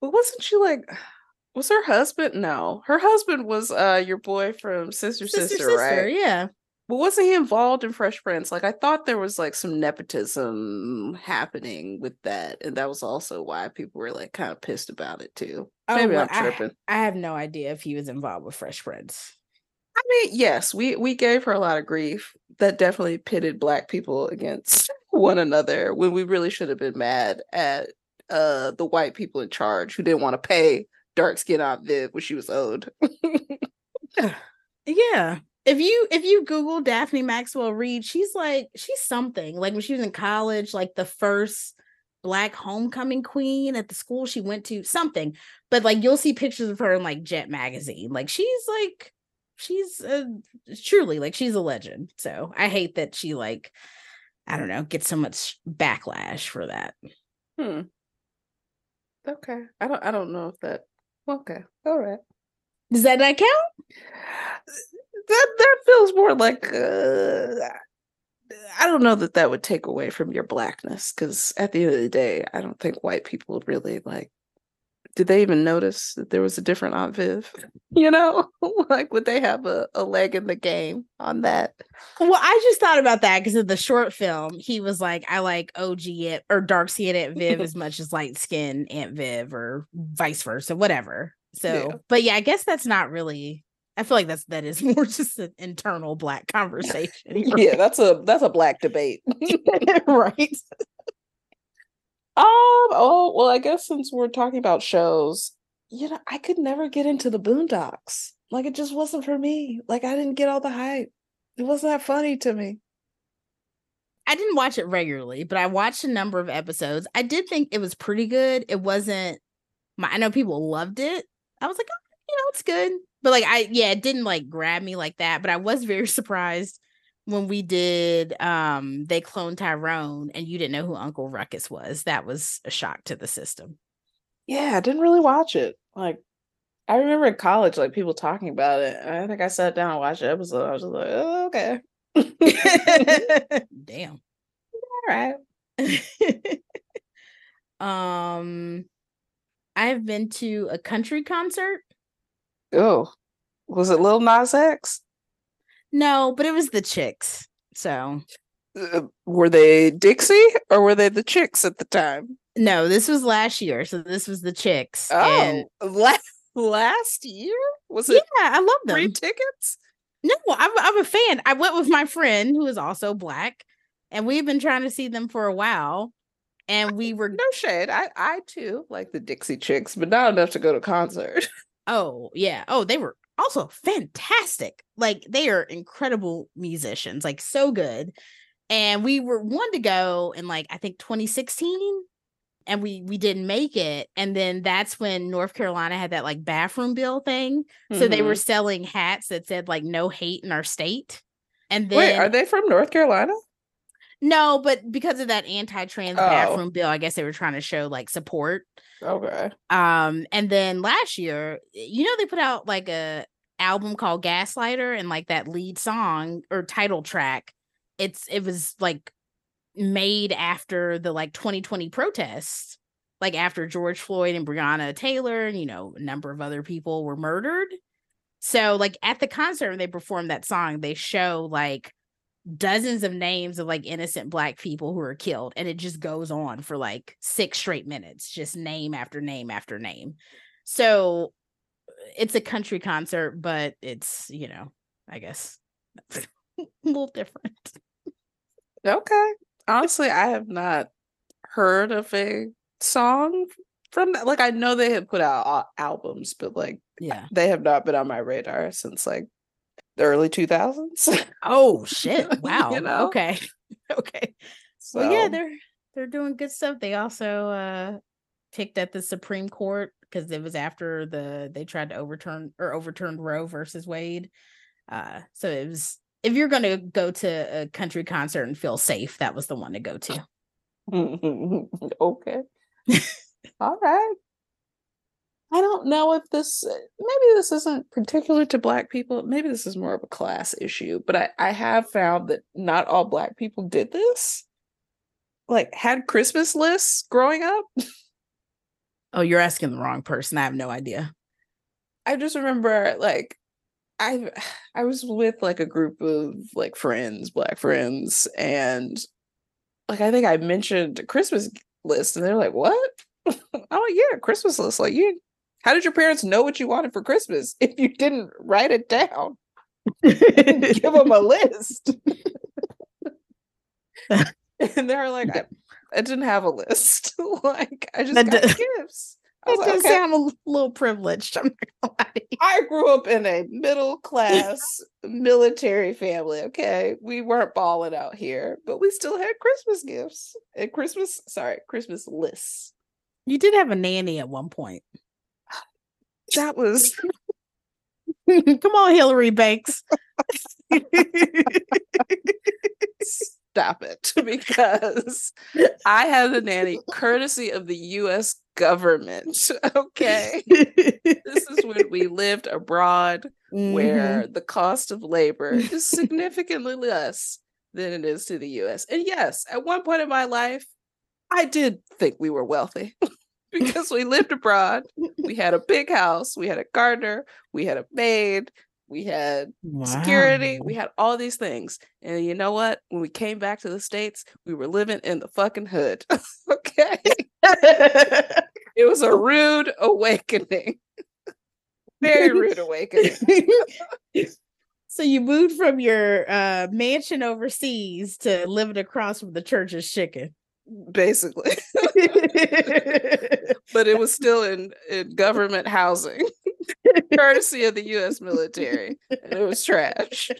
But wasn't she like? Was her husband? No, her husband was uh your boy from Sister Sister, right? yeah. But wasn't he involved in Fresh Prince? Like I thought there was like some nepotism happening with that, and that was also why people were like kind of pissed about it too. Maybe well, I'm Oh, I- I, have no idea if he was involved with Fresh Prince. I mean, yes, we we gave her a lot of grief. That definitely pitted black people against one another when we really should have been mad at uh the white people in charge who didn't want to pay dark skin Aunt Viv what she was owed. Yeah. If you if you Google Daphne Maxwell Reid, she's like she's something. Like when she was in college, like the first black homecoming queen at the school she went to, something. But like you'll see pictures of her in like Jet magazine. Like she's like she's uh, truly like she's a legend. So I hate that she like I don't know, gets so much backlash for that. hmm. Okay. I don't I don't know if that okay. All right. Does that not count? That that feels more like uh I don't know that that would take away from your blackness because at the end of the day, I don't think white people really like. Did they even notice that there was a different Aunt Viv? You know, like would they have a, a leg in the game on that? Well, I just thought about that because of the short film, he was like, I like OG it or dark skinned Aunt Viv as much as light skinned Aunt Viv or vice versa, whatever. So, Yeah. but yeah, I guess that's not really. I feel like that's that is more just an internal black conversation. Yeah, that's a that's a black debate. right. Um. Oh well, I guess since we're talking about shows, you know, I could never get into the Boondocks. Like it just wasn't for me. Like I didn't get all the hype. It wasn't that funny to me. I didn't watch it regularly, but I watched a number of episodes. I did think it was pretty good. It wasn't my I know people loved it. I was like, oh, you know, it's good. But like I yeah, it didn't like grab me like that. But I was very surprised when we did um they cloned Tyrone and you didn't know who Uncle Ruckus was. That was a shock to the system. Yeah, I didn't really watch it. Like I remember in college, like people talking about it. I think I sat down and watched the episode. I was just like, oh, okay. Damn. All right. um I've been to a country concert. Oh, was it Lil Nas X? No, but it was the chicks. So Uh, were they Dixie or were they the chicks at the time? no, this was last year. So this was the chicks. and Oh, last last year was it? yeah, I love them. free tickets? No, I'm I'm a fan. I went with my friend who is also black, and we've been trying to see them for a while. And we were No shade. I I too like the Dixie Chicks, but not enough to go to concert. oh yeah, oh they were also fantastic. Like they are incredible musicians, like so good. And we were one to go in like I think 2016, and we we didn't make it. And then that's when North Carolina had that like bathroom bill thing. So they were Mhm. selling hats that said like no hate in our state. And then Wait, are they from North Carolina? No, but because of that anti-trans Oh. bathroom bill, I guess they were trying to show like support. Okay. Um, and then last year, you know, they put out like a album called Gaslighter, and like that lead song or title track, it's it was like made after the like 2020 protests, like after George Floyd and Breonna Taylor, and you know, a number of other people were murdered. So, like at the concert when they perform that song, they show like dozens of names of like innocent black people who are killed and it just goes on for like six straight minutes just name after name after name so it's a country concert but it's you know i guess a little different Okay. Honestly, I have not heard of a song from that. Like, I know they have put out al- albums, but like, yeah they have not been on my radar since like the early 2000s. oh shit wow You know? okay okay so, well yeah they're they're doing good stuff they also uh picked at the supreme court because it was after the they tried to overturn or overturned roe versus wade uh so it was if you're going to go to a country concert and feel safe that was the one to go to okay. All right. I don't know if this maybe this isn't particular to black people. Maybe this is more of a class issue, but I, I have found that not all black people did this. Like had Christmas lists growing up. oh you're asking the wrong person i have no idea I just remember like I I was with like a group of like friends, black friends, and like I think I mentioned Christmas list, and they're like, "What?" I'm like, "Yeah, Christmas list. Like you, how did your parents know what you wanted for Christmas if you didn't write it down? Give them a list." and they're like, I, didn't have a list. like I just That got d- gifts. I like, does "Okay." sound a little privileged. I'm not gonna lie. I grew up in a middle class military family. Okay. We weren't balling out here, but we still had Christmas gifts and Christmas, sorry, Christmas lists. You did have a nanny at one point. That was Come on, Hilary Banks. Stop it because I had a nanny courtesy of the US government. Okay. This is when we lived abroad Mm-hmm. where the cost of labor is significantly less than it is to the US. And yes, at one point in my life, I did think we were wealthy because we lived abroad. We had a big house, we had a gardener, we had a maid, we had security, we had all these things. And you know what? When we came back to the States, we were living in the fucking hood. okay. It was a rude awakening. Very rude awakening. so you moved from your uh, mansion overseas to living across from the church's chicken. Basically. but it was still in, in government housing, courtesy of the U.S. military, and it was trash.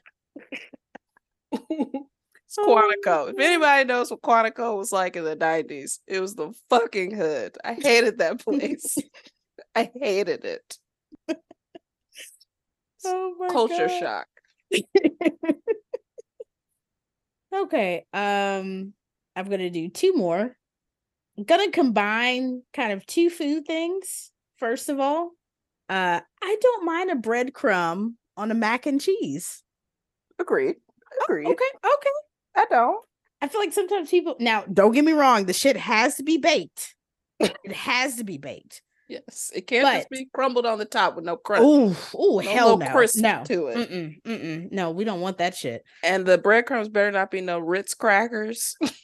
It's Quantico. If anybody knows what Quantico was like in the nineties, it was the fucking hood. I hated that place. I hated it. Oh my Culture God. shock. Okay. Um, I'm gonna do two more. I'm gonna combine kind of two food things. First of all, uh, I don't mind a breadcrumb on a mac and cheese. Agreed. Agreed. Okay, okay. I don't. I feel like sometimes people now don't get me wrong, the shit has to be baked. it has to be baked. Yes, it can't just be crumbled on the top with no crunch. Oh, oh, no hell no. crisp No. to it. Mm-mm, mm-mm. No, we don't want that shit. And the breadcrumbs better not be no Ritz crackers.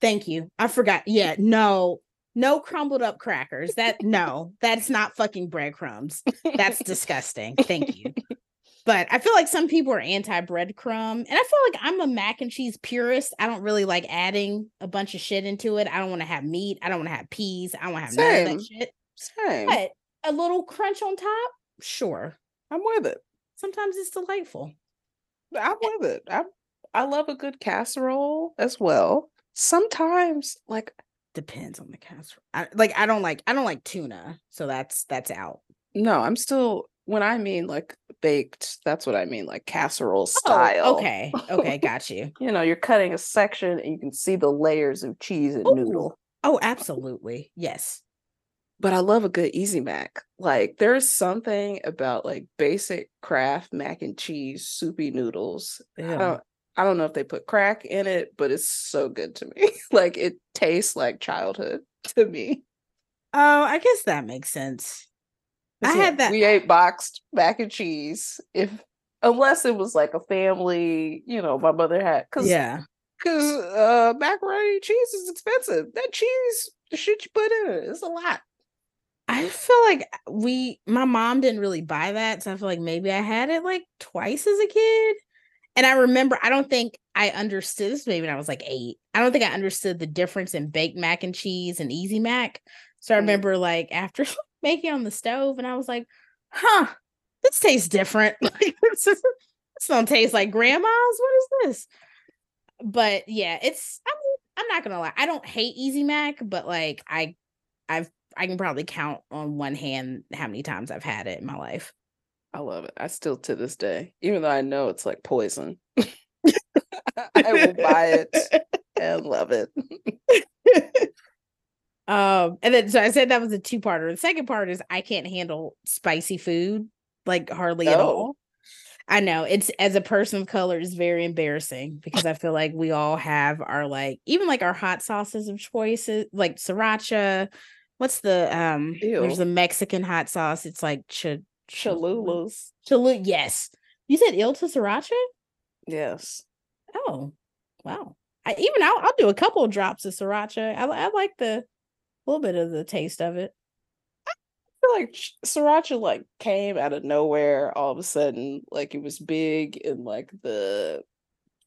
Thank you. I forgot. Yeah, no, no crumbled up crackers. That no, that's not fucking breadcrumbs. That's disgusting. Thank you. But I feel like some people are anti breadcrumb, and I feel like I'm a mac and cheese purist. I don't really like adding a bunch of shit into it. I don't want to have meat. I don't want to have peas. I don't want to have none of that shit. Same. But a little crunch on top, sure. I'm with it. Sometimes it's delightful. I'm eh with it. I I love a good casserole as well. Sometimes, like Depends on the casserole. I, like I don't like I don't like tuna, so that's that's out. no, I'm still when I mean like baked. That's what I mean, like casserole oh, style. Oh, okay. Okay, got you. You know, you're cutting a section and you can see the layers of cheese and Ooh. noodle. Oh, absolutely. Yes. But I love a good easy mac. Like there's something about like basic Kraft mac and cheese soupy noodles. Don't I don't know if they put crack in it, but it's so good to me. like it tastes like childhood to me. Oh, I guess that makes sense. I 'Cause, had that- We ate boxed mac and cheese. If unless it was like a family, you know, my mother had because Yeah. because uh macaroni and cheese is expensive. That cheese, the shit you put in it, is a lot. I feel like we, my mom didn't really buy that. So I feel like maybe I had it like twice as a kid. And I remember, I don't think I understood this, maybe when I was like eight. I don't think I understood the difference in baked mac and cheese and easy mac. So I Mm. remember like after making it on the stove, and I was like, huh, this tastes different. Like, this, is- this don't taste like grandma's. What is this? But yeah, it's, I mean, I'm not gonna lie. I don't hate Easy Mac, but like I I've I can probably count on one hand how many times I've had it in my life. I love it. I still to this day, even though I know it's like poison, I will buy it and love it. um, and then so I said that was a two parter. The second part is I can't handle spicy food like hardly at Oh. all. I know it's as a person of color, is very embarrassing because I feel like we all have our like even like our hot sauces of choices, like sriracha. What's the um? There's Ew. the Mexican hot sauce. It's like ch- Cholulas. Cholula. Yes, you said il to sriracha. Yes. Oh, wow. I even I'll, I'll do a couple of drops of sriracha. I, I like the little bit of the taste of it. I feel like ch- sriracha like came out of nowhere all of a sudden. Like it was big in like the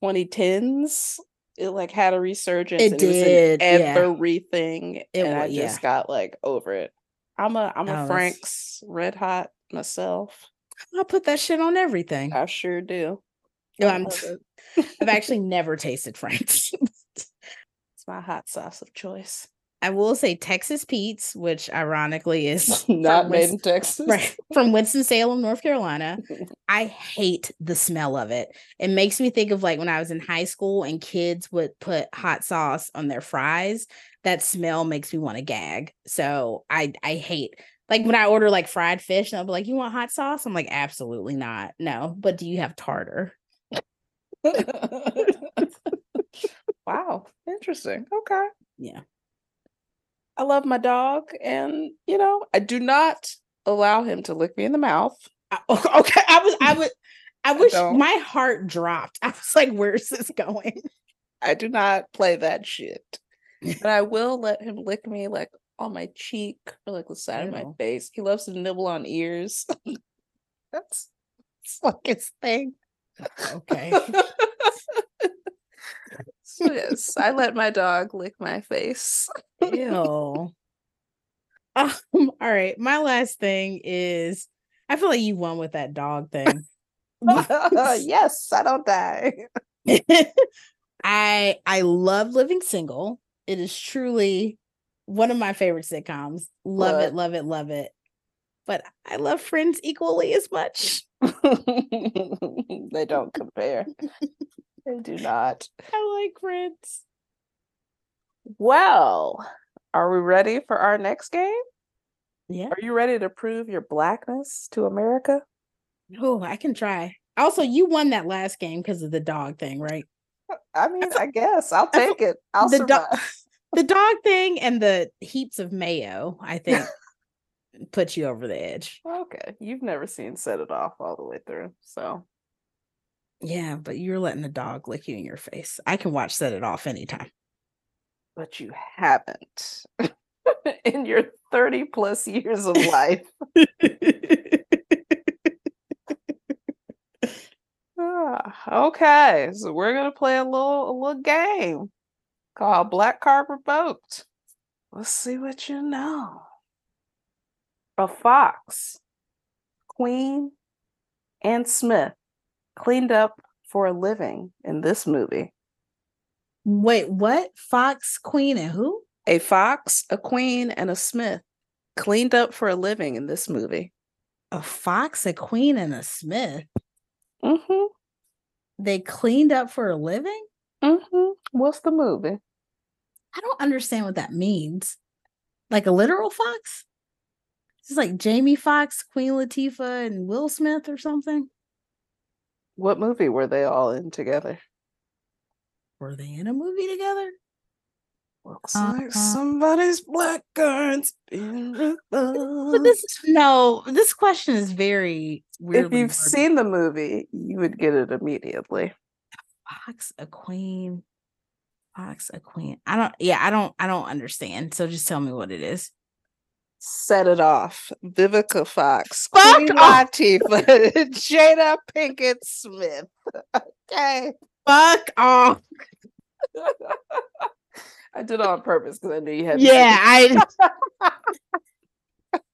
2010s. It like had a resurgence. It and It was did, in yeah. everything, It and wa- I yeah. just got like over it. I'm a I'm Oh, a that's- Frank's Red Hot myself. I'll put that shit on everything. I sure do. No, I I'm- I've actually never tasted Frank's. It's my hot sauce of choice. I will say Texas Pete's, which ironically is Not made Winston- in Texas. right from Winston Salem, North Carolina. I hate the smell of it. It makes me think of like when I was in high school and kids would put hot sauce on their fries. That smell makes me want to gag. So I I hate like when I order like fried fish and I'll be like, "You want hot sauce?" I'm like, "Absolutely not. No." But do you have tartar? wow, interesting. Okay. Yeah. I love my dog, and you know, I do not allow him to lick me in the mouth. I- okay. I was I would I wish don't. my heart dropped. I was like, "Where's this going?" I do not play that shit. But I will let him lick me like on my cheek or like the side of my face. He loves to nibble on ears. That's it's like his thing. Okay. Yes, I let my dog lick my face. Ew. Um, all right. My last thing is I feel like you won with that dog thing. yes, I don't die. I I love living single. It is truly one of my favorite sitcoms. Love What? it, love it, love it. But I love Friends equally as much. they don't compare. They do not. I like Friends. Well, are we ready for our next game? Yeah. Are you ready to prove your blackness to America? Oh, I can try. Also, you won that last game because of the dog thing, right? I mean, I guess I'll take it. I'll the survive. dog the dog thing and the heaps of mayo, I think, put you over the edge. okay, you've never seen Set It Off all the way through, so Yeah, but you're letting the dog lick you in your face. I can watch Set It Off anytime. but you haven't in your 30 plus years of life. Ah, okay, so we're gonna play a little a little game called Black Card Revoked. Let's see what you know. A fox, Queen, and Smith cleaned up for a living in this movie. Wait, what? Fox, Queen, and who? A fox, a queen, and a Smith cleaned up for a living in this movie. A fox, a queen, and a smith. Mm-hmm. They cleaned up for a living? Mm-hmm. What's the movie? I don't understand what that means. Like a literal fox? It's like Jamie Foxx, Queen Latifah, and Will Smith or something. What movie were they all in together? Were they in a movie together? Looks Uh, like uh. somebody's black been But this no, this question is very If you've worded. seen the movie, you would get it immediately. Fox, a queen, Fox, a queen. I don't. Yeah, I don't. I don't understand. So just tell me what it is. Set it off. Vivica Fox, Fuck Queen. Latifah, Jada Pinkett Smith. Okay. Fuck off. I did it on purpose because I knew you had. Yeah, I.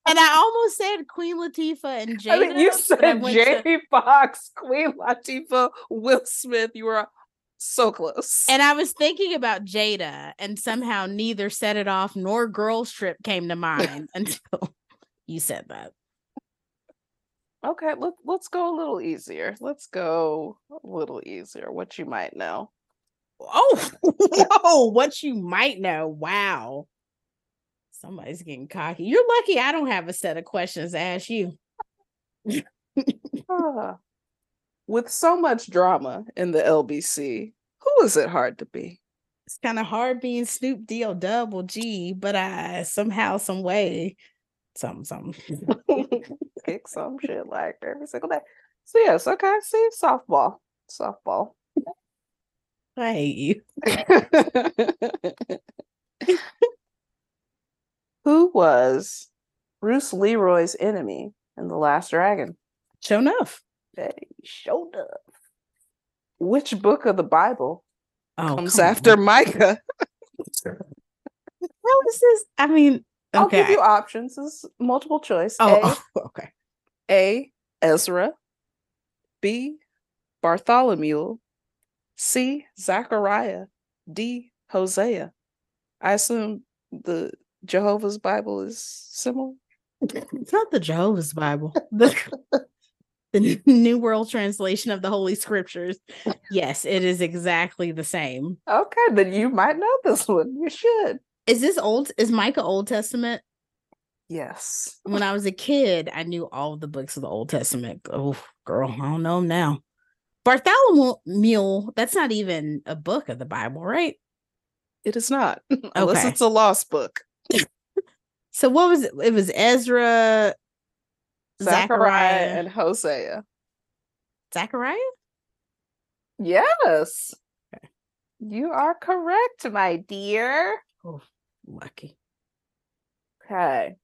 and I almost said Queen Latifah and. Jada. I mean, you said to- Jamie Foxx, Queen Latifah, Will Smith. You were so close. and I was thinking about Jada, and somehow neither set it off nor Girls Trip came to mind until you said that. Okay, let, let's go a little easier. Let's go a little easier. What you might know. Oh, whoa, what you might know. Wow. Somebody's getting cocky. You're lucky I don't have a set of questions to ask you. Ah. With so much drama in the LBC, who is it hard to be? It's kind of hard being Snoop D O double G, but I somehow, some way, something, something. Kick some shit like every single day. So yes, okay. See, softball, softball. I hate you. Who was Bruce Leroy's enemy in The Last Dragon? Sho'nuff. Hey, showed up. Which book of the Bible Oh, comes come on. after Micah? How is this? I mean, I'll give you options. This is multiple choice. oh, A, oh, okay. A. Ezra. B. Bartholomew. C. Zechariah. D. Hosea. I assume the Jehovah's Bible is similar. It's not the Jehovah's Bible. The, the New World Translation of the Holy Scriptures. Yes, it is exactly the same. Okay, then you might know this one. You should. Is this old? Is Micah Old Testament? Yes. When I was a kid, I knew all of the books of the Old Testament. Oh, girl, I don't know 'em now. Bartholomew, that's not even a book of the Bible, right? It is not. Unless Okay. it's a lost book. So what was it? It was Ezra, Zechariah Zechariah, and Hosea. Zechariah? Yes. You are correct, my dear. Oh, lucky. Okay.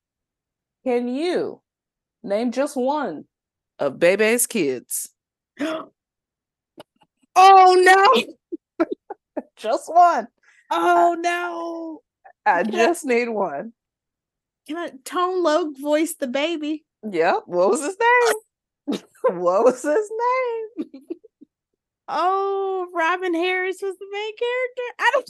Can you name just one of Bebe's kids? oh no! Just one. Oh no! I I- just need one. Can I Tone Loc voice the baby? Yep. What was his name? what was his name? Oh, Robin Harris was the main character. I don't.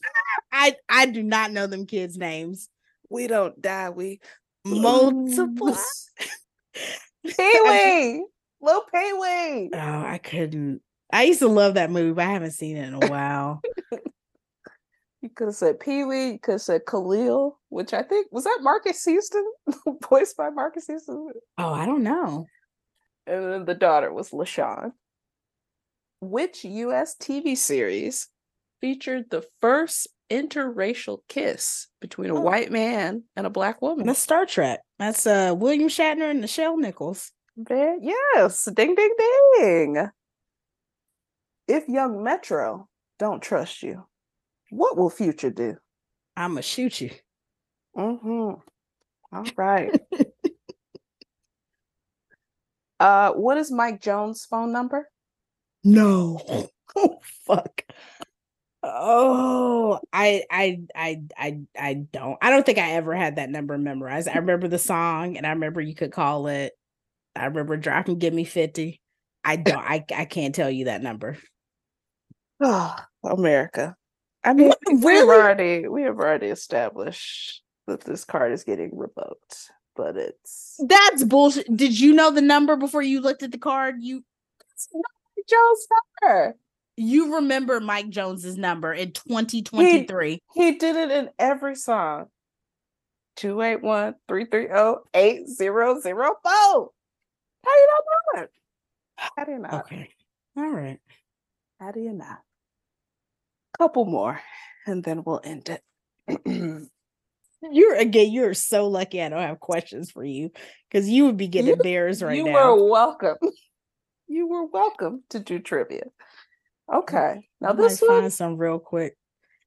I I do not know them kids' names. We don't die. We Multiply. Mm. Pee Wee. Little. Oh, I couldn't. I used to love that movie, but I haven't seen it in a while. Could have said Pee Wee. Could have said Khalil, which I think was that Marques Houston, voiced by Marques Houston. oh, I don't know. And then the daughter was LaShawn. Which US TV series featured the first interracial kiss between a Oh. white man and a black woman? That's Star Trek. That's uh William Shatner and Nichelle Nichols. There- yes, ding ding ding. If young Metro don't trust you, what will future do? I'ma shoot you. Mm-hmm. All right. uh, what is Mike Jones' phone number? No. Oh fuck. Oh, I I I I I don't. I don't think I ever had that number memorized. I remember the song and I remember you could call it. I remember dropping give me 50. I don't I I can't tell you that number. Oh, America. I mean, we- we've already we have already established that this card is getting revoked. but it's That's bullshit. Did you know the number before you looked at the card? You it's not Joe's number. you remember Mike Jones's number in 2023. He did it in every song. 281 330 8004. How do you not know it? How do you not? Okay. All right. How do you not? Couple more, and then we'll end it. You're again, you're so lucky I don't have questions for you because you would be getting You- embarrassed right you now. You were welcome. You were welcome to do trivia. Okay. Now I this one, find some real quick.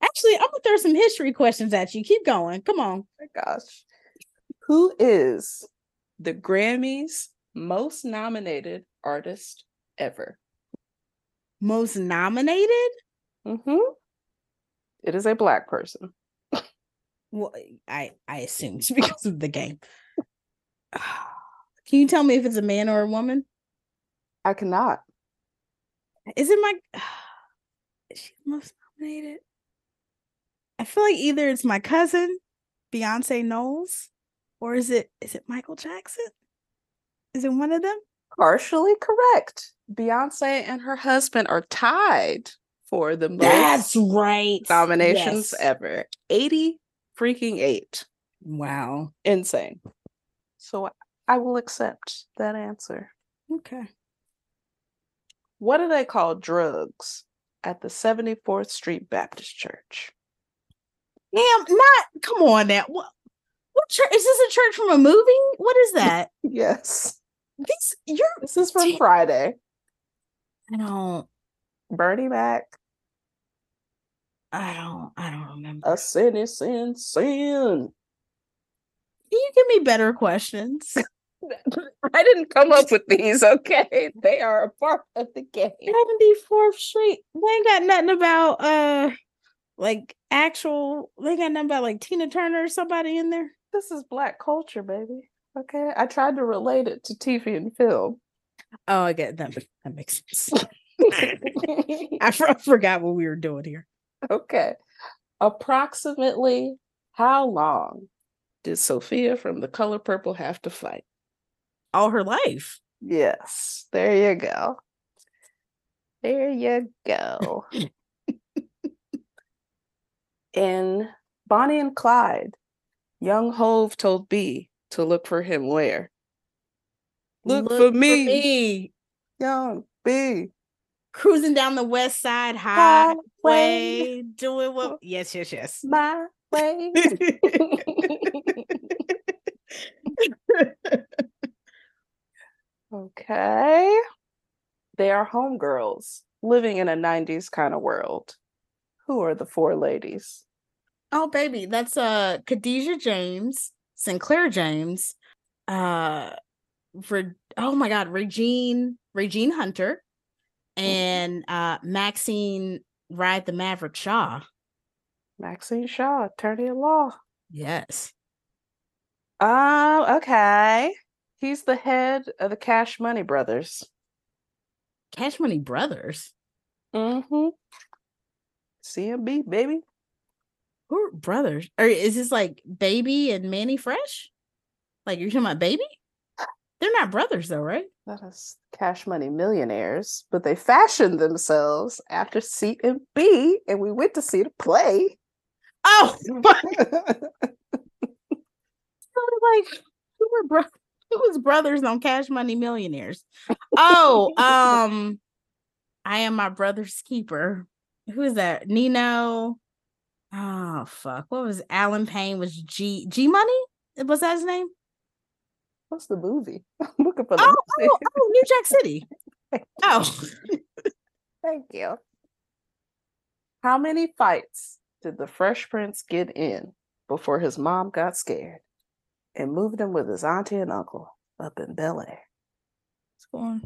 Actually, I'm gonna throw some history questions at you. Keep going. Come on. my gosh. Who is the Grammys most nominated artist ever? Most nominated? Mm-hmm. It is a black person. Well, I I assume it's because of the game. Can you tell me if it's a man or a woman? I cannot. Is it my is she most nominated? I feel like either it's my cousin, Beyonce Knowles, or is it is it Michael Jackson? Is it one of them? Partially correct. Beyonce and her husband are tied for the most That's right. nominations Yes. ever. 80 freaking eight. Wow. Insane. So I will accept that answer. Okay. What do they call drugs at the 74th Street Baptist Church? Damn, not come on now. What what church is this a church from a movie? What is that? Yes. This you're This is from Damn. Friday. I don't Bernie Mac, I don't I don't remember. a sin is sin, sin. Can you give me better questions? I didn't come up with these, okay? They are a part of the game. 74th Street. They ain't got nothing about uh like actual they ain't got nothing about like Tina Turner or somebody in there. This is black culture, baby. Okay. I tried to relate it to TV and film. Oh, I get that. That makes sense. I forgot what we were doing here. okay. Approximately how long did Sophia from The Color Purple have to fight? All her life. Yes. There you go. There you go. In Bonnie and Clyde, young Hove told B to look for him where? Look, for, me, me. young B. Cruising down the west side Highway. highway, doing what? Yes, yes, yes. My way. Okay. They are homegirls living in a 90s kind of world. Who are the four ladies? Oh, baby, that's uh Khadijah James, Synclaire James, uh for oh my god, Regine, Regine Hunter, and uh Maxine Ride the Maverick Shaw. Maxine Shaw, attorney at law. Yes. Oh, okay. He's the head of the Cash Money Brothers. Cash Money Brothers. Mm-hmm. CMB, baby. Who are brothers? Or is this like Baby and Mannie Fresh? Like you're talking about Baby? They're not brothers though, right? That is Cash Money millionaires, but they fashioned themselves after C and B, and we went to see the play. Oh, but like who were bro- who was brothers on Cash Money Millionaires? Oh, um, I am my brother's keeper. Who is that? Nino. Oh fuck! What was Allen Payne? Was G G Money? Was that his name? What's the movie? I'm looking for the Oh, movie. oh, oh, New Jack City. Oh, Thank you. How many fights did the Fresh Prince get in before his mom got scared and moved him with his auntie and uncle up in Bel Air? what's going? on?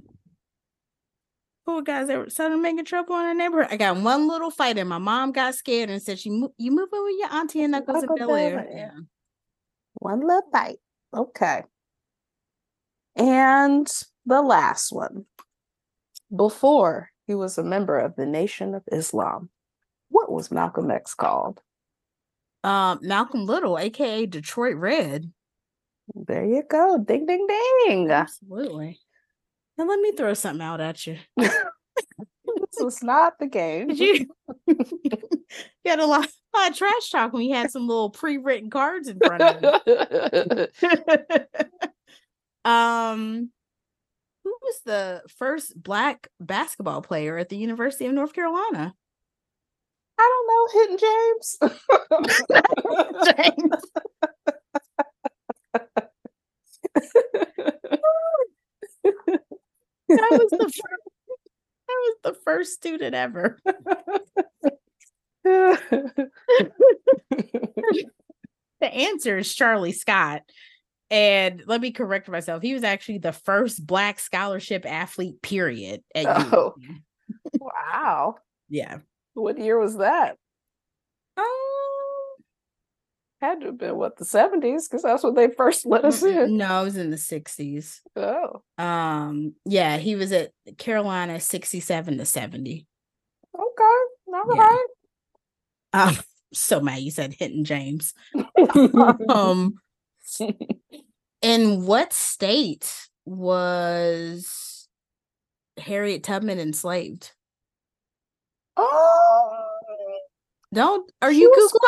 Who guys ever started making trouble in our neighborhood? I got one little fight, and my mom got scared and said, "She mo- you moving with your auntie and uncles in Bel Air." One little fight. Okay. And the last one. Before he was a member of the Nation of Islam, what was Malcolm X called? Um, Malcolm Little, aka Detroit Red. There you go. Ding ding ding. Absolutely. Now let me throw something out at you. this was not the game. Did you you had a lot, a lot of trash talk when you had some little pre-written cards in front of you. Um who was the first black basketball player at the University of North Carolina? I don't know, Hinton James. James. That was the first, that was the first student ever. The answer is Charlie Scott. And let me correct myself. He was actually the first black scholarship athlete, period. At Oh. Wow. Yeah. What year was that? Um, Had to have been what the 70s, because that's when they first let us in. no, it was in the 60s. Oh, Um, yeah, he was at Carolina 67 to 70. okay. All Yeah. right. Um, so mad you said Hinton James. Um, in what state was Harriet Tubman enslaved? oh, Don't are you Googling?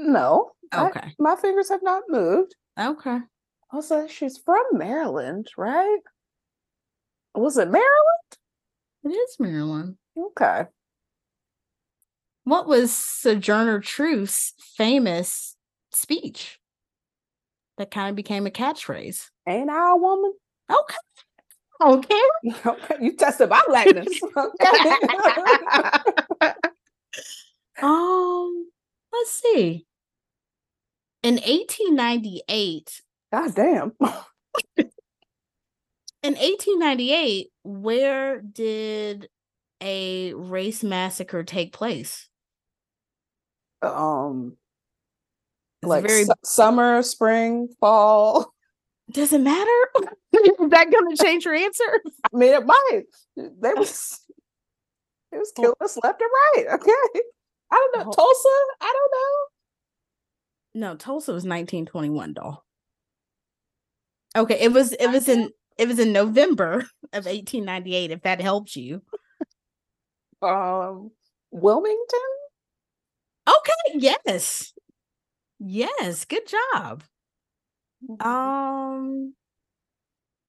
from- No. I- Okay. my fingers have not moved. Okay. I like, she's from Maryland, right? Was it Maryland? It is Maryland. Okay. What was Sojourner Truth's famous speech that kind of became a catchphrase? Ain't I a woman? Okay. Okay. Okay, you tested my blackness. Okay. Um, let's see. In 1898, God damn. in 1898, where did a race massacre take place? Um, It's like very su- summer, spring, fall. does it matter? Is that gonna change your answer? I mean, it might. They was, it was killing us left and right. Okay. I don't know. Hol- Tulsa? I don't know. No, Tulsa was 1921, doll. Okay, it was it was in it was in November of 1898, if that helps you. Um, Wilmington? Okay, yes. Yes, good job. Um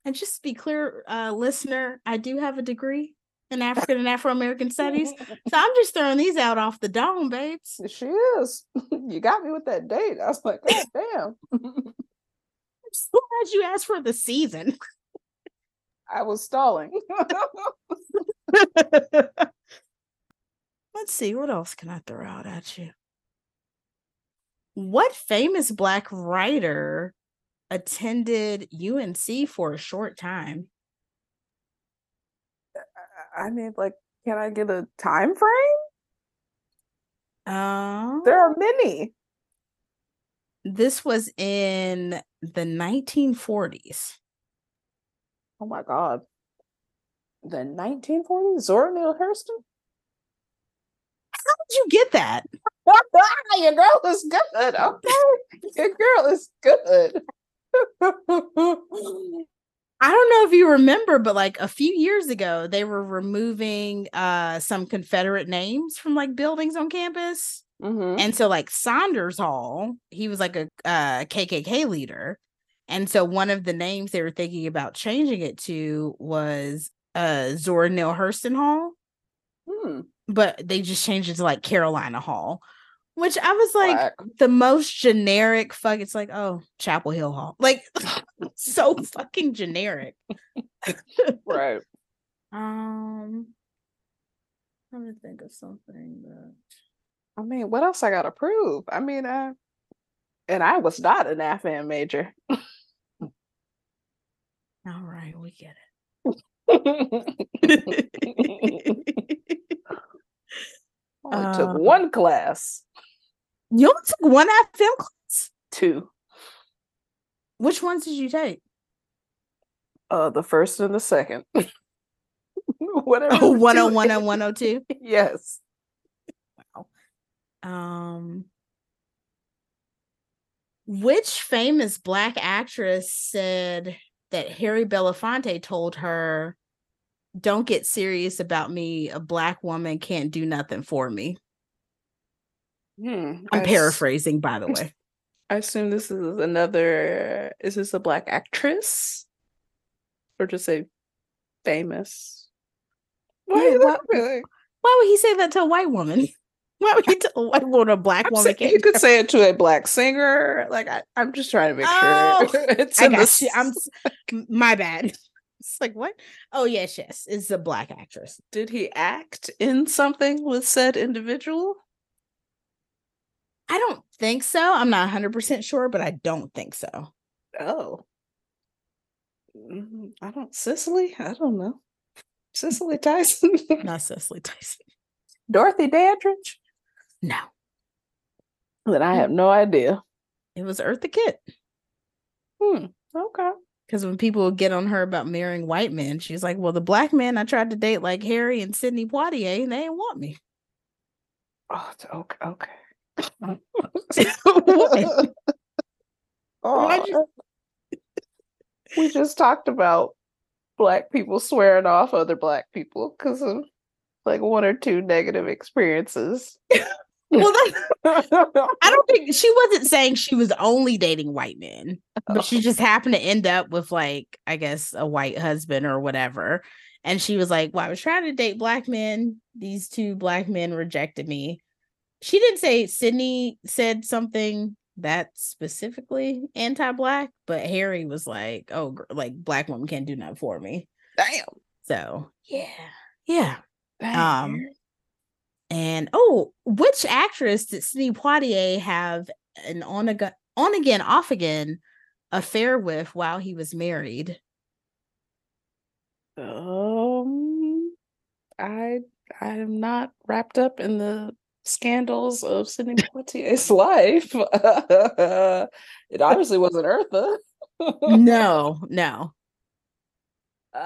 and just to be clear, uh listener, I do have a degree in African and Afro American studies. So I'm just throwing these out off the dome, babes. She is. You got me with that date. I was like, God damn. I'm so glad you asked for the season. I was stalling. Let's see, what else can I throw out at you? What famous black writer attended UNC for a short time? I mean, like, can I get a time frame? Um, There are many. this was in the 1940s. Oh my God. The 1940s? Zora Neale Hurston? You get that? Your girl is good. Okay. Your girl is good. I don't know if you remember, but like a few years ago, they were removing uh some Confederate names from like buildings on campus. Mhm. And so like Saunders Hall, he was like a uh, KKK leader. And so one of the names they were thinking about changing it to was uh Zora Neale Hurston Hall, Hmm. but they just changed it to like Carolina Hall, which I was like Whack. the most generic fuck. It's like, oh, Chapel Hill Hall. Like so fucking generic. Right. Um I'm gonna think of something that I mean, what else I gotta prove? I mean, uh, and I was not an AFAN major. all right, we get Only it. took Uh, one class. You only took one FM class. Two. Which ones did you take? Uh, the first and the second. Whatever. Oh, the 101 two and is. 102. Yes. Wow. Um Which famous black actress said that Harry Belafonte told her, "Don't get serious about me. A black woman can't do nothing for me." Hmm. I'm I s- paraphrasing, by the way. I assume this is another. Is this a black actress, or just a famous? Why Yeah, why- look at me like- Why would he say that to a white woman? Why would he tell a woman a black I'm woman can't? you could say it to a black singer. Like I, I'm just trying to make Oh, sure it's I got you. I'm s- s- m- my bad. It's like what? Oh yes, yes. It's a black actress. Did he act in something with said individual? I don't think so. I'm not 100 percent sure, but I don't think so. Oh. Mm, I don't Cicely? I don't know. Cicely Tyson? Not Cicely Tyson. Dorothy Dandridge? No, Then I have no idea. it was Eartha Kitt. Hmm. Okay. Because when people would get on her about marrying white men, she's like, "Well, the black men I tried to date, like Harry and Sidney Poitier, and they didn't want me." Oh, it's okay. Okay. What? Oh, you- we just talked about black people swearing off other black people because of like one or two negative experiences. Well, I don't think she wasn't saying she was only dating white men, but she just happened to end up with like, I guess, a white husband or whatever. And she was like, Well, I was trying to date black men. These two black men rejected me. She didn't say Sidney said something that specifically anti-black, but Harry was like, Oh, like black woman can't do nothing for me. Damn. So yeah. Yeah. Um, And oh, which actress did Sidney Poitier have an on again, on again, off again affair with while he was married? Um, I I am not wrapped up in the scandals of Sidney Poitier's life. it obviously wasn't Eartha. no, no. Um,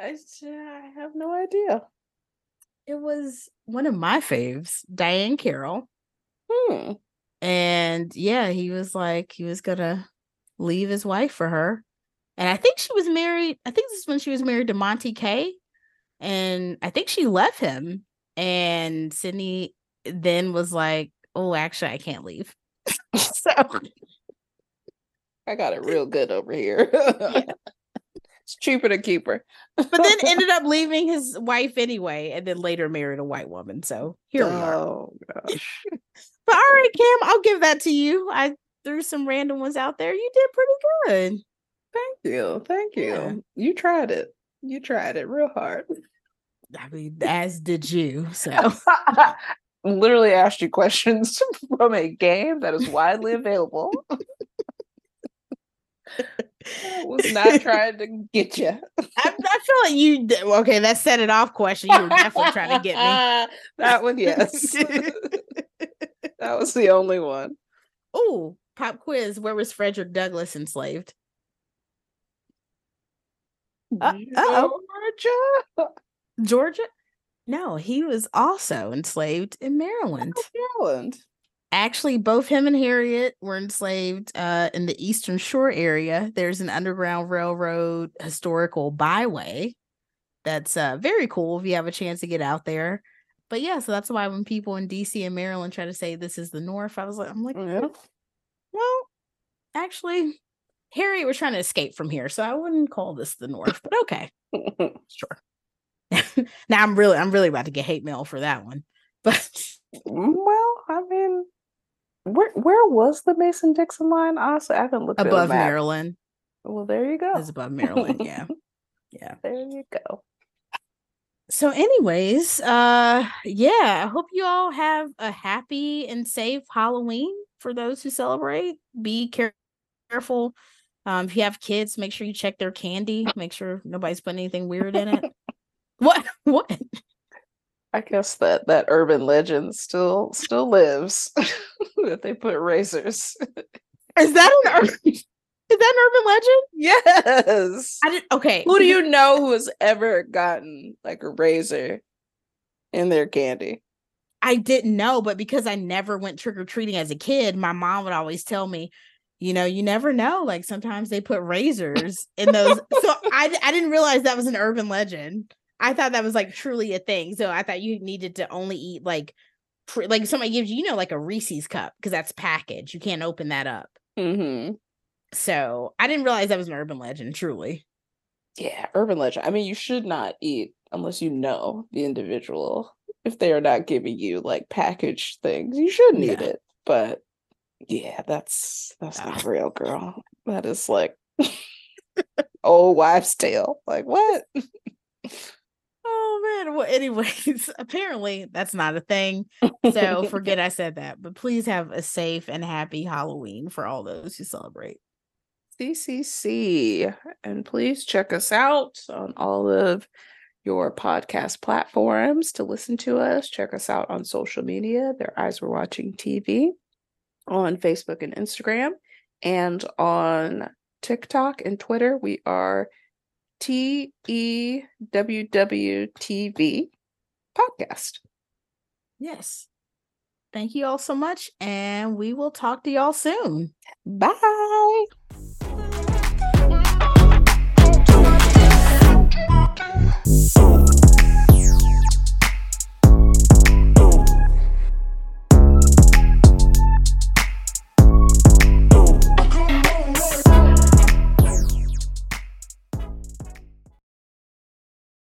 I, I have no idea. It was one of my faves, Diahann Carroll. Hmm. And yeah, he was like, he was gonna leave his wife for her. And I think she was married. I think this is when she was married to Monte Kay. And I think she left him. And Sidney then was like, Oh, actually, I can't leave. so I got it real good over here. it's cheaper to keep her. but then ended up leaving his wife anyway, and then later married a white woman. So here we are. Oh gosh. But all right, Cam, I'll give that to you. I threw some random ones out there. You did pretty good. Thank you. Thank you. Yeah. You tried it. You tried it real hard. I mean, as did you. So Literally asked you questions from a game that is widely available. Was not trying to get you. I, I feel like you okay. That set it off question. You were definitely trying to get me. that one, yes. that was the only one. Oh, pop quiz. Where was Frederick Douglass enslaved? Uh. Georgia? Georgia? No, he was also enslaved in Maryland. Maryland. Actually, both him and Harriet were enslaved uh, in the Eastern Shore area. There's an Underground Railroad historical byway that's uh, very cool if you have a chance to get out there. But yeah, so that's why when people in DC and Maryland try to say this is the North, I was like, I'm like, Yeah. well, actually, Harriet was trying to escape from here, so I wouldn't call this the North. But okay, sure. now I'm really, I'm really about to get hate mail for that one. But well, I mean, where where was the Mason Dixon line? Honestly, I haven't looked above. Maryland Well, there you go. is above Maryland. Yeah, yeah. There you go. so anyways uh yeah i hope you all have a happy and safe halloween for those who celebrate be care- careful um if you have kids make sure you check their candy make sure nobody's putting anything weird in it what what I guess that that urban legend still still lives that they put razors. is that an urban is that an urban legend Yes. i didn't okay Who do you know who has ever gotten like a razor in their candy? I didn't know, but because I never went trick or treating as a kid, my mom would always tell me, you know, you never know. Like sometimes they put razors in those. so I, I didn't realize that was an urban legend. I thought that was like truly a thing. So I thought you needed to only eat like, pre- like somebody gives you, you know, like a Reese's cup because that's packaged. You can't open that up. Mm-hmm. So I didn't realize that was an urban legend. Truly. Yeah, urban legend. I mean, you should not eat unless you know the individual. If they are not giving you like packaged things, you shouldn't eat it. But yeah, that's that's Ah. not real, girl. That is like old wives' tale. Like what? Oh man. Well, anyways, apparently that's not a thing. So forget I said that. But please have a safe and happy Halloween for all those who celebrate. CCC. And please check us out on all of your podcast platforms to listen to us. Check us out on social media. Their Eyes Were Watching TV on Facebook and Instagram. And on TikTok and Twitter, we are T E W W TV podcast. Yes. Thank you all so much. And we will talk to y'all soon. Bye.